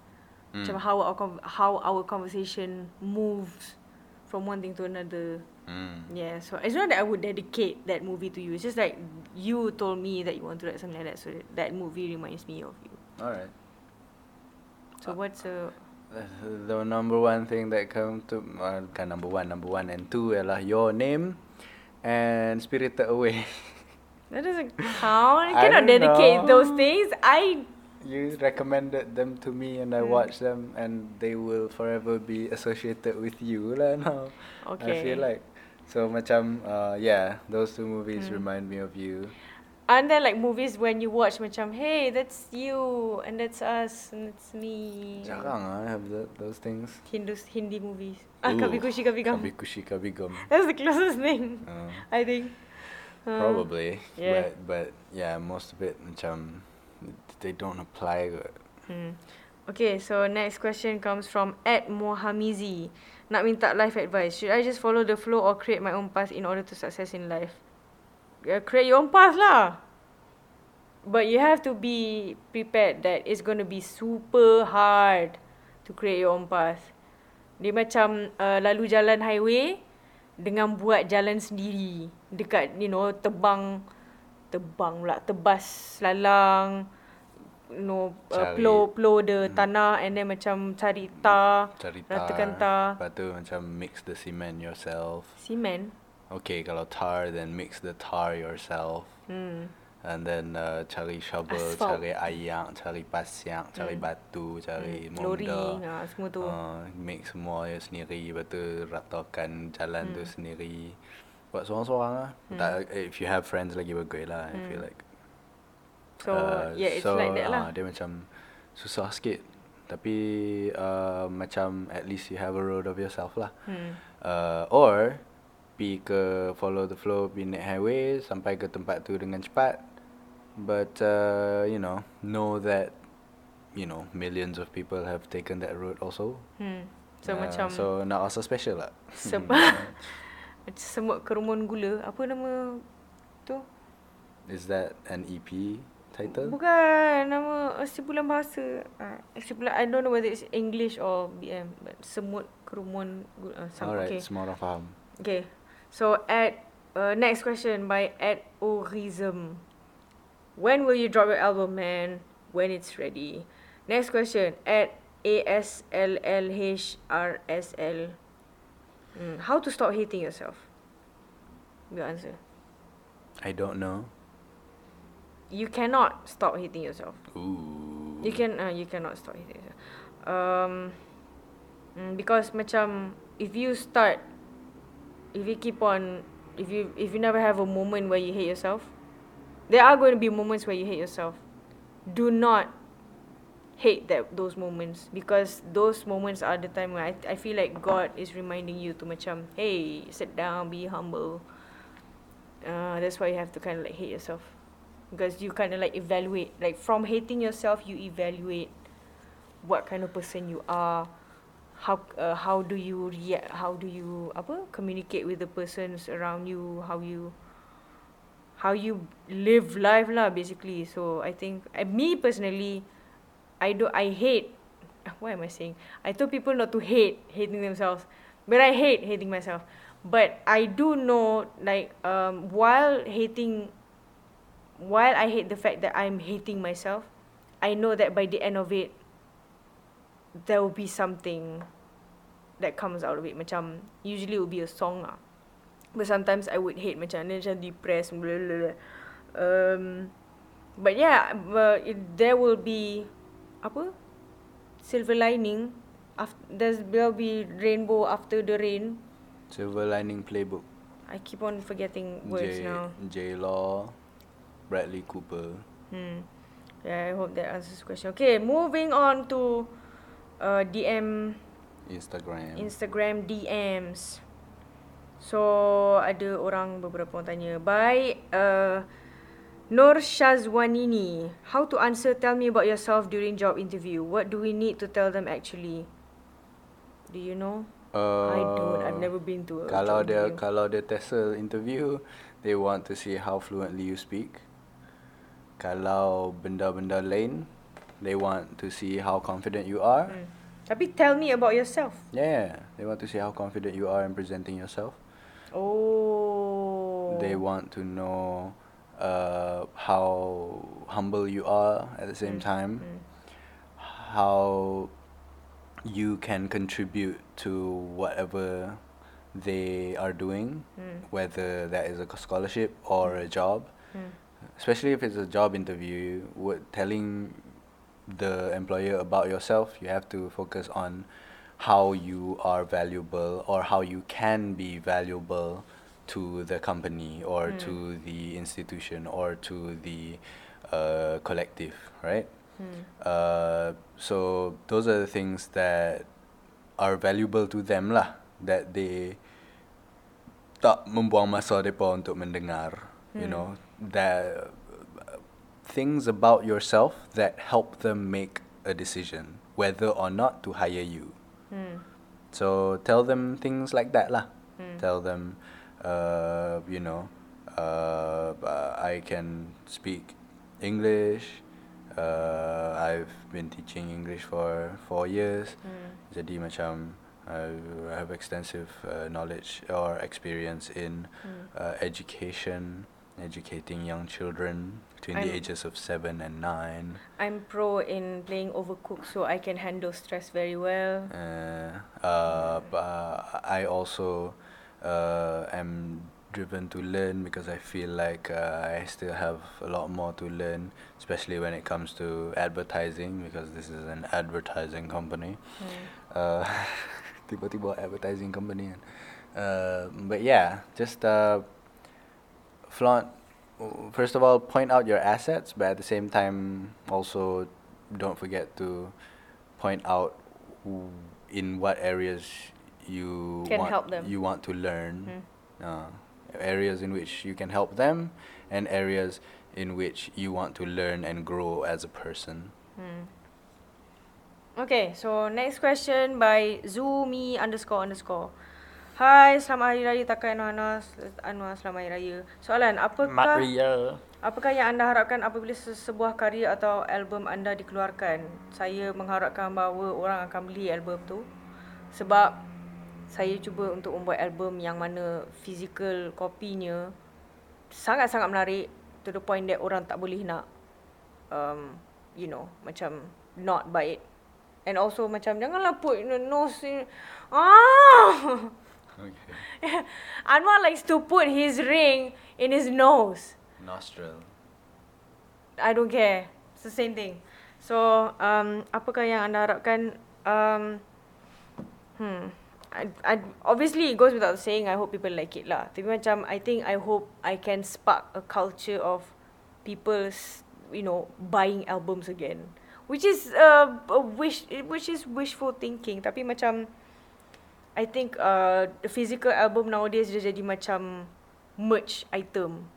Mm. macam how our how our conversation moves from one thing to another Mm. yeah so it's not that I would dedicate that movie to you it's just like you told me that you want to write something like that so that, that movie reminds me of you Alright. so what's a Uh, the number one thing that come to uh, number one, number one and two ialah your name and Spirited Away. That doesn't count. I cannot don't dedicate know. those things. I you recommended them to me and I Mm. watched them and they will forever be associated with you lah now. Okay. I feel like so macam uh, yeah, those two movies Mm. remind me of you. aren't there like movies when you watch macam hey that's you and that's us and that's me. Jarang ah have the, those things. Hindu Hindi movies. Ah, Ooh, Kabhi Khushi Kabhie Gham. Khushi Gham. That's the closest thing. Uh, I think. Uh, Probably. yeah. But but yeah, most of it macam they don't apply. Hmm. Okay, so next question comes from Ed Mohamizi. Nak minta life advice. Should I just follow the flow or create my own path in order to success in life? Uh, create your own path lah. But you have to be prepared that it's going to be super hard to create your own path. Dia macam uh, lalu jalan highway dengan buat jalan sendiri dekat you know tebang tebang pula tebas lalang you know uh, plow plow the tanah and then macam cari tar Cari tar. ratakan tar Lepas tu macam mix the cement yourself. cement Okay, kalau tar, then mix the tar yourself. hmm And then uh, cari shovel, Asphalt. cari ayak, cari pasir, cari Hmm. batu, cari hmm. lori monda. ha, semua tu Uh, make semua ya sendiri Lepas tu ratakan jalan tu Hmm. sendiri Buat seorang-seorang lah tak, If you have friends lagi bagus lah I feel Hmm. like so Uh, yeah it's so, like that lah. ah, Dia macam susah sikit. Tapi uh, macam at least you have a road of yourself lah. Hmm. Uh, Or Pi ke follow the flow Pi naik highway Sampai ke tempat tu dengan cepat. But uh, you know Know that You know Millions of people have taken that road also. Hmm. So Uh, macam So not also special lah. Sem- macam semut kerumun gula. Apa nama tu? Is that an EP bukan nama sebulan bahasa. Uh, I don't know whether it's English or BM but semut kerumun uh, some, Alright, okay. semua orang faham. Okay so at uh, next question by at Orism when will you drop your album man? When it's ready. Next question at ASLLHRSL mm, how to stop hating yourself? Your answer. I don't know you cannot stop hating yourself. Ooh You can uh, you cannot stop hating yourself. Um, mm, because macam if you start, if you keep on, if you if you never have a moment where you hate yourself, there are going to be moments where you hate yourself. Do not hate that those moments because those moments are the time where I I feel like God is reminding you to macam hey sit down be humble. Uh, that's why you have to kind of like hate yourself because you kind of like evaluate like from hating yourself you evaluate what kind of person you are how uh, how do you react how do you apa communicate with the persons around you how you how you live life lah basically. So i think uh, me personally i do i hate what am i saying? I told people not to hate hating themselves but i hate hating myself. But i do know like um while hating while I hate the fact that I'm hating myself, I know that by the end of it, there will be something that comes out of it. Macam, usually it will be a song lah. But sometimes I would hate macam, then macam depressed, blah, blah, blah. Um, but yeah, but it, there will be, apa? Silver lining. After, there's, there'll be rainbow after the rain. Silver Lining Playbook I keep on forgetting words J, now. J Law Bradley Cooper Hmm. Yeah, I hope that answers the question. Okay, moving on to uh, DM Instagram Instagram DMs. So ada orang beberapa orang tanya. By uh, Nur Shazwanini, how to answer tell me about yourself during job interview. What do we need to tell them actually? Do you know? uh, I don't. I've never been to a Kalau job dia interview. Kalau dia TESOL interview They want to see how fluently you speak Kalau benda-benda lain They want to see how confident you are Hmm. Tapi tell me about yourself. Yeah, they want to see how confident you are in presenting yourself. Oh. They want to know uh, how humble you are at the same Mm, time, mm. how you can contribute to whatever they are doing, Mm. whether that is a scholarship or a job. Especially if it's a job interview, what telling the employer about yourself, you have to focus on how you are valuable or how you can be valuable to the company or Mm. to the institution or to the uh, collective, right? Hmm. Uh, so those are the things that are valuable to them lah that they tak membuang masa mereka untuk mendengar you Hmm. know that uh, things about yourself that help them make a decision whether or not to hire you Hmm. so tell them things like that lah Hmm. tell them uh, you know uh, uh, I can speak English Uh, I've been teaching English for four years. Hmm. Jadi macam I have extensive uh, knowledge or experience in Hmm. uh, education, educating young children between the I'm- ages of seven and nine. I'm pro in playing Overcooked, so I can handle stress very well. Uh, uh, but I also uh, am driven to learn because I feel like uh, I still have a lot more to learn, especially when it comes to advertising because this is an advertising company. Uh, tiba-tiba advertising company. Uh, but yeah, just uh, flaunt. First of all, point out your assets, but at the same time, also don't forget to point out in what areas you Can want help them. you want to learn. Hmm. Uh, areas in which you can help them, and areas in which you want to learn and grow as a person. Hmm. Okay, so next question by Zumi underscore underscore. Hai, selamat Hari Raya Takai Anwar, Anwar selamat Hari Raya. Soalan, apakah Maria. apakah yang anda harapkan apabila se- sebuah karya atau album anda dikeluarkan? Saya mengharapkan bahawa orang akan beli album tu sebab saya cuba untuk membuat album yang mana physical kopinya sangat-sangat menarik to the point that orang tak boleh nak um, you know macam not buy it and also macam janganlah put in the nose in, ah Okay. Anwar likes to put his ring in his nose. Nostril. I don't care. It's the same thing. So um, apakah yang anda harapkan um, hmm I, I, obviously it goes without saying I hope people like it lah. Tapi macam I think I hope I can spark a culture of people's you know buying albums again. Which is uh, a wish which is wishful thinking. Tapi macam I think uh, the physical album nowadays dia jadi macam merch item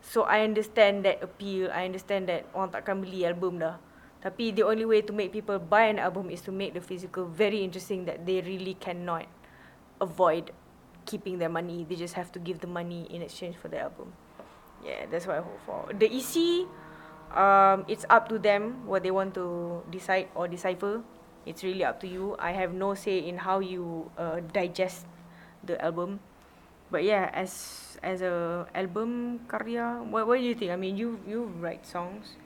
So I understand that appeal. I understand that orang takkan beli album dah. Tapi the only way to make people buy an album is to make the physical very interesting that they really cannot avoid keeping their money. They just have to give the money in exchange for the album. Yeah, that's what I hope for. The EC, um, it's up to them what they want to decide or decipher. It's really up to you. I have no say in how you uh, digest the album. But yeah, as as a album karya, what what do you think? I mean, you you write songs.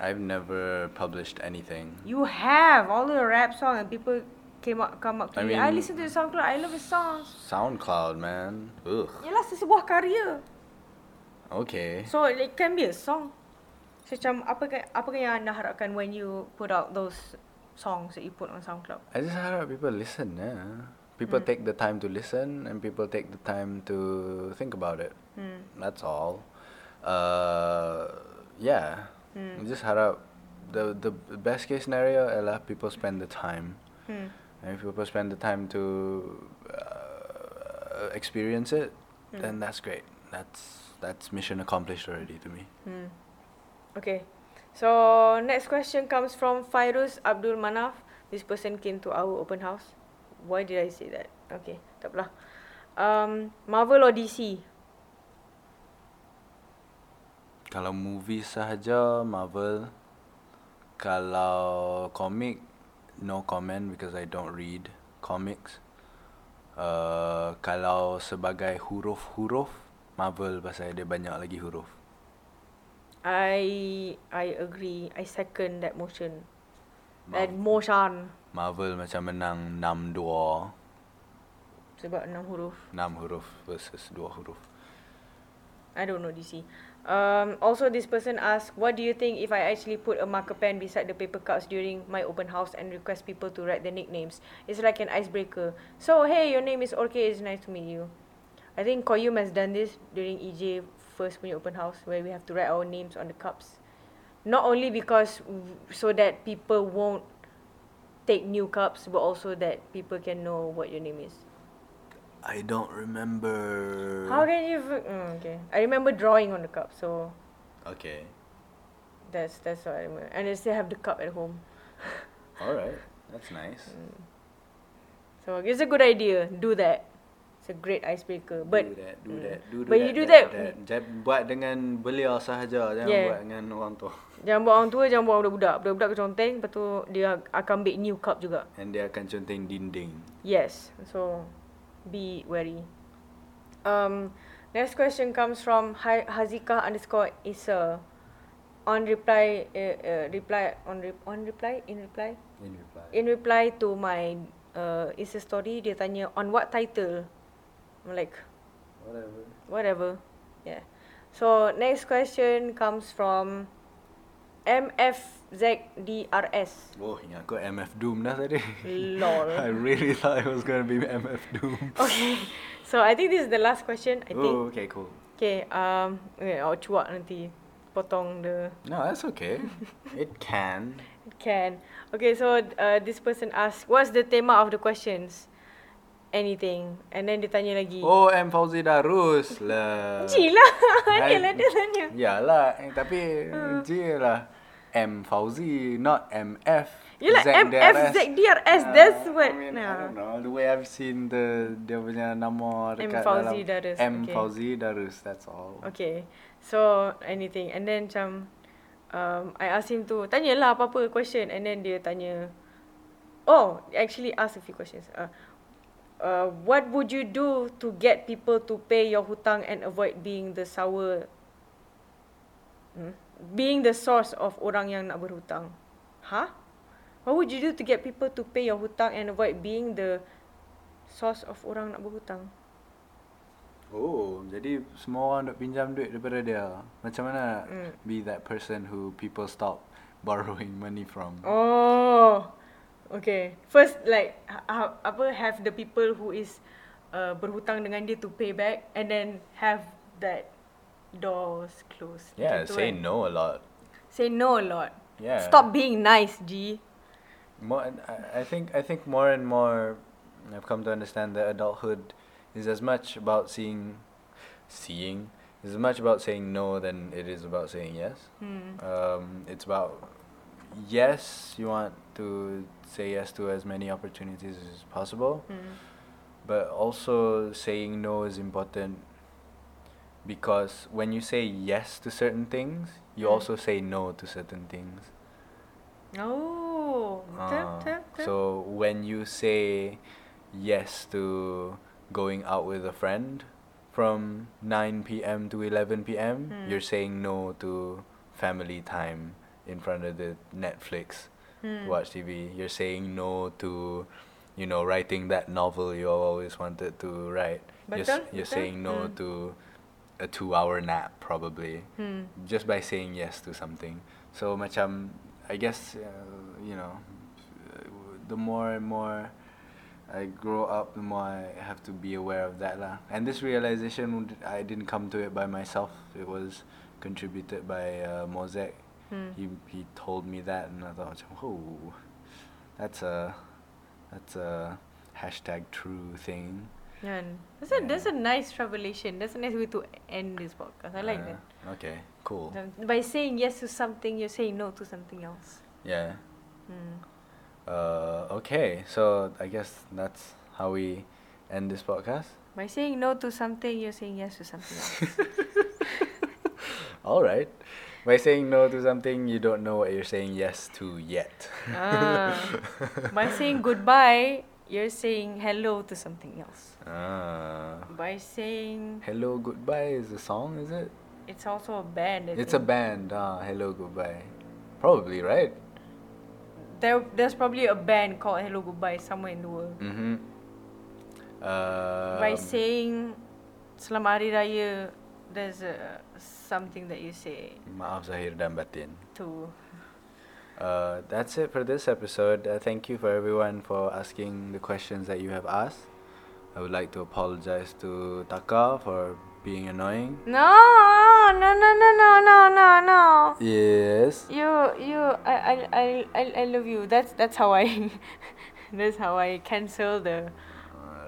I've never published anything. you have all the rap song and people came up come up to I me. I listen to the SoundCloud. I love his songs. SoundCloud, man. Ugh. Yalah sesebuah karya. Okay. So it can be a song. So macam apa apa yang anda harapkan when you put out those songs that you put on SoundCloud? I just harap people listen, yeah. People Mm. take the time to listen and people take the time to think about it. Hmm. That's all. Uh, yeah. Hmm. Just harap the the best case scenario adalah people spend the time. Hmm. And if people spend the time to uh, experience it, Hmm. then that's great. That's that's mission accomplished already to me. Hmm. Okay. So next question comes from Fairuz Abdul Manaf. This person came to our open house. Why did I say that? Okay, tak apalah. Um, Marvel or DC? Kalau movie sahaja Marvel. Kalau komik no comment because I don't read comics. Uh, kalau sebagai huruf-huruf Marvel pasal dia banyak lagi huruf. I I agree. I second that motion. Mar- That motion. Marvel macam menang 6-2 Sebab enam huruf. 6 huruf versus 2 huruf. I don't know DC. Um, also, this person asked, what do you think if I actually put a marker pen beside the paper cups during my open house and request people to write their nicknames? It's like an icebreaker. So, hey, your name is Orke, it's nice to meet you. I think Koyum has done this during EJ first punya open house where we have to write our names on the cups. Not only because w- so that people won't take new cups, but also that people can know what your name is. I don't remember. How can you? f- Mm, okay, I remember drawing on the cup, so Okay. That's that's what I remember. And I still have the cup at home. Alright. That's nice. So it's a good idea. Do that. A great icebreaker. But do that, do that, do, do but that, you do that, that. Buat dengan beliau sahaja, jangan Yeah. buat dengan orang tua. Jangan buat orang tua, jangan buat budak-budak. Budak-budak keconteng, lepas tu dia akan ambil new cup juga. And dia akan conteng dinding. Yes. So be wary. Um, next question comes from Hi- Hazika underscore Isa. On reply, uh, uh, reply on re- on reply in reply In reply. in reply to my uh, Insta story dia tanya on what title. I'm like Whatever. whatever. Yeah. So next question comes from MFZDRS. Oh, ingat aku MF Doom dah tadi. Lol. I really thought it was gonna be MF Doom. Okay. So I think this is the last question. I think. Oh, okay, cool. Okay. Um. Okay. I'll cuak nanti. Potong the No, that's okay. it can. It can. Okay. So uh, this person asked, what's the tema of the questions? Anything. And then dia tanya lagi. Oh, M Fauzi Darus lah. G lah. Dia lah dia tanya. Yalah, eh, tapi J lah. M Fauzi, not MF. Yelah ZDRS. MFZDRS. Ah, That's what. I mean, I nah. don't know. The way I've seen the dia punya nama M. dekat Fauzi dalam Darus, M okay. Fauzi Darus, that's all. Okay. So anything. And then macam um, I asked him to tanyalah apa-apa question and then dia tanya Oh, actually ask a few questions. Uh, uh, what would you do to get people to pay your hutang and avoid being the sour hmm? being the source of orang yang nak berhutang? Huh? What would you do to get people to pay your hutang and avoid being the source of orang nak berhutang? Oh, jadi semua orang nak pinjam duit daripada dia. Macam mana Mm. be that person who people stop borrowing money from? Oh, okay. First, like ha- apa have the people who is uh, berhutang dengan dia to pay back, and then have that doors closed. Yeah, Gitu say kan. no a lot. Say no a lot. Yeah. Stop being nice, G. More, I I think I think more and more I've come to understand that adulthood is as much about seeing, seeing is as much about saying no than it is about saying yes. Hmm. Um, it's about yes, you want to say yes to as many opportunities as possible, Hmm. but also saying no is important because when you say yes to certain things, you Mm. also say no to certain things. Oh, betul, Ah, betul, betul. so when you say yes to going out with a friend from 9 p.m. to 11 p.m., Hmm. you're saying no to family time in front of the Netflix Hmm. watch TV. You're saying no to you know writing that novel you always wanted to write. You're, Betul, you're betul. saying no Hmm. to a 2-hour nap probably Hmm. just by saying yes to something. So macam I guess uh, you know the more and more I grow up, the more I have to be aware of that lah. And this realization, I didn't come to it by myself. It was contributed by uh, Mosaic. Hmm. He he told me that, and I thought, oh, that's a that's a hashtag true thing. Kan. That's a that's a nice revelation. That's a nice way to end this podcast. I like Uh, that. Okay, cool. By saying yes to something, you're saying no to something else. Yeah. Hmm. Uh, okay, so I guess that's how we end this podcast. By saying no to something, you're saying yes to something else. All right. By saying no to something, you don't know what you're saying yes to yet. ah. By saying goodbye, you're saying hello to something else. Ah. By saying Hello, goodbye is a song, is it? it's also a band. I It's a band. Ah, hello, goodbye. Probably right. There, there's probably a band called Hello Goodbye somewhere in the world. Mm-hmm. Uh, By saying Selamat Hari Raya, there's a, something that you say Maaf zahir dan batin. to. Uh, that's it for this episode. Uh, thank you for everyone for asking the questions that you have asked. I would like to apologize to Taka for being annoying. No, no, no, no, no, no, no, no. Yes. You, you, I, I, I, I, love you. That's that's how I, that's how I cancel the,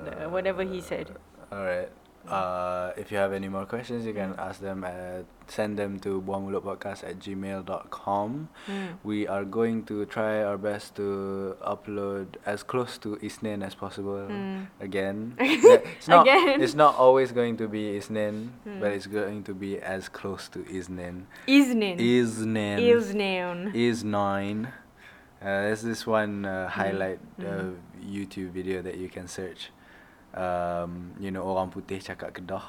the whatever he said. All right. Uh, if you have any more questions, you can ask them at send them to buahmulutpodcast at gmail.com. Hmm. We are going to try our best to upload as close to Isnin as possible Hmm. again. It's not Again. it's not always going to be Isnin, Hmm. but it's going to be as close to Isnin. Isnin. Isnin Isnin. is nine. Uh, there's this one uh, highlight uh, Mm. YouTube video that you can search. Um, you know orang putih cakap Kedah.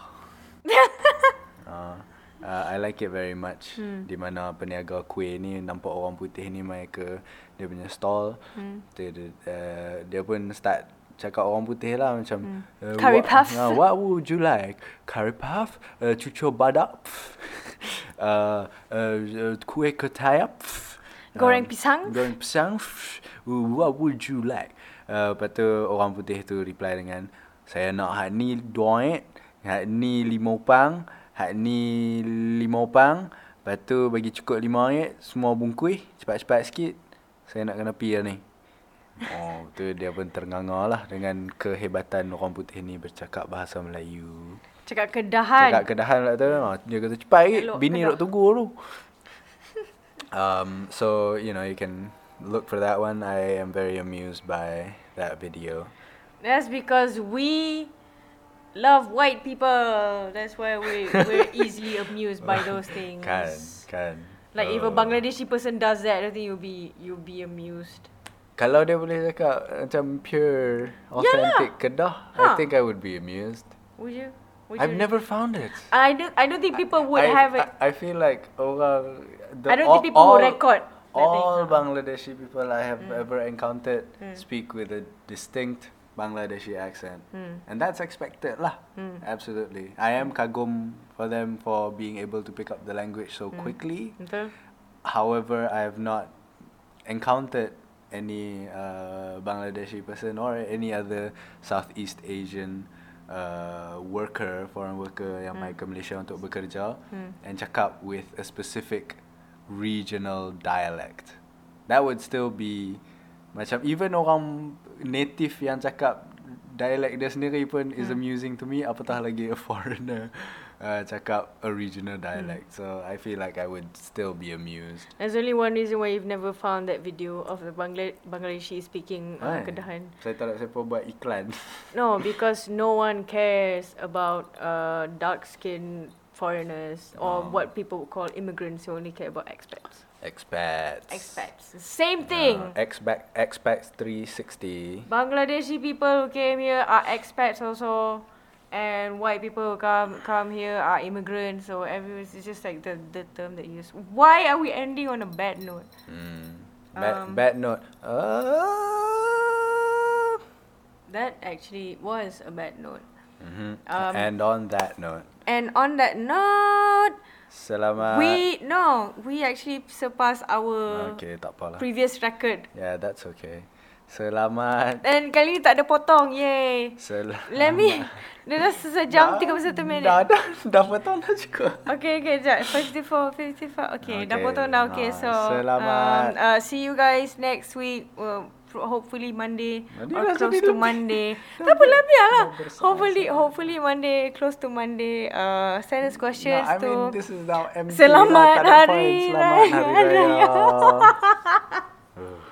uh, uh, I like it very much. Hmm. Di mana peniaga kuih ni nampak orang putih ni mai ke dia punya stall. Hmm. Dia, dia, uh, dia pun start cakap orang putih lah macam Hmm. uh, Curry what, puff. uh, what would you like? Curry puff? Uh, cucur badak? uh, uh, uh, kuih ketaya? Goreng Um, pisang? Goreng pisang? Uh, what would you like? Uh, lepas tu orang putih tu reply dengan saya nak hak ni duit, hak ni lima pang, hak ni lima pang, lepas tu bagi cukup lima ringgit, semua bungkus, cepat-cepat sikit. Saya nak kena pi lah ni. Oh, tu dia pun ternganga lah dengan kehebatan orang putih ni bercakap bahasa Melayu. Cakap kedahan. Cakap kedahan lah tu. ah, Dia kata cepat sikit, Elok bini nak tunggu tu. um, so, you know, you can look for that one. I am very amused by that video. That's because we love white people. That's why we we're easily amused by those things. Kan, kan. Like if a Oh. Bangladeshi person does that, I think you'll be you'll be amused. Kalau dia boleh cakap macam pure, authentic Kedah, I think I would be amused. Would you? Would I've you? never found it. I don't. I don't think people would I, have it. I, I feel like orang. the- I don't all- think people all, would record. All Bangladeshi people I have Mm. ever encountered Mm. speak with a distinct Bangladeshi accent. Hmm. And that's expected lah. Hmm. Absolutely. I am kagum for them for being able to pick up the language so Mm. quickly. Betul. However, I have not encountered any uh, Bangladeshi person or any other Southeast Asian uh, worker, foreign worker yang mai Hmm. ke Malaysia untuk bekerja Hmm. and cakap with a specific regional dialect. That would still be macam even orang native yang cakap dialect dia sendiri pun is Hmm. amusing to me apatah lagi a foreigner uh, cakap a regional dialect. So I feel like I would still be amused. There's only one reason why you've never found that video of the Bangla- Bangladeshi speaking uh? Kedahan. Saya tak nak siapa buat iklan. No, because no one cares about uh, dark skinned foreigners or Oh. what people would call immigrants who only care about expats. Expats. Expats. Same thing. Uh, expat, expats 360. Bangladeshi people who came here are expats also. And white people who come come here are immigrants. So everyone it's just like the, the term that you use. Why are we ending on a bad note? Mm. Bad, Um, bad note. Uh, That actually was a bad note. mhm. Um, and on that note, And on that note, selamat. we no, we actually surpassed our Okay, tak apalah. previous record. Yeah, that's okay. Selamat. Dan kali ni tak ada potong. Yay. Selamat. Let me Dia dah sejam 31 minit. Dah, dah, dah potong dah juga. Okay, okay, sekejap. 54, 54. Okay, dah Okay, potong dah. Okay, so. selamat. Um, uh, see you guys next week. Uh, pro- hopefully Monday Monday or dah close to lebih. Monday. Tak apalah, ber- biarlah. Hopefully, hopefully Monday, close to Monday. Uh, send us No, questions I to. mean, this is now empty Selamat lah, tak ada Hari point. Selamat Hari Raya. Raya.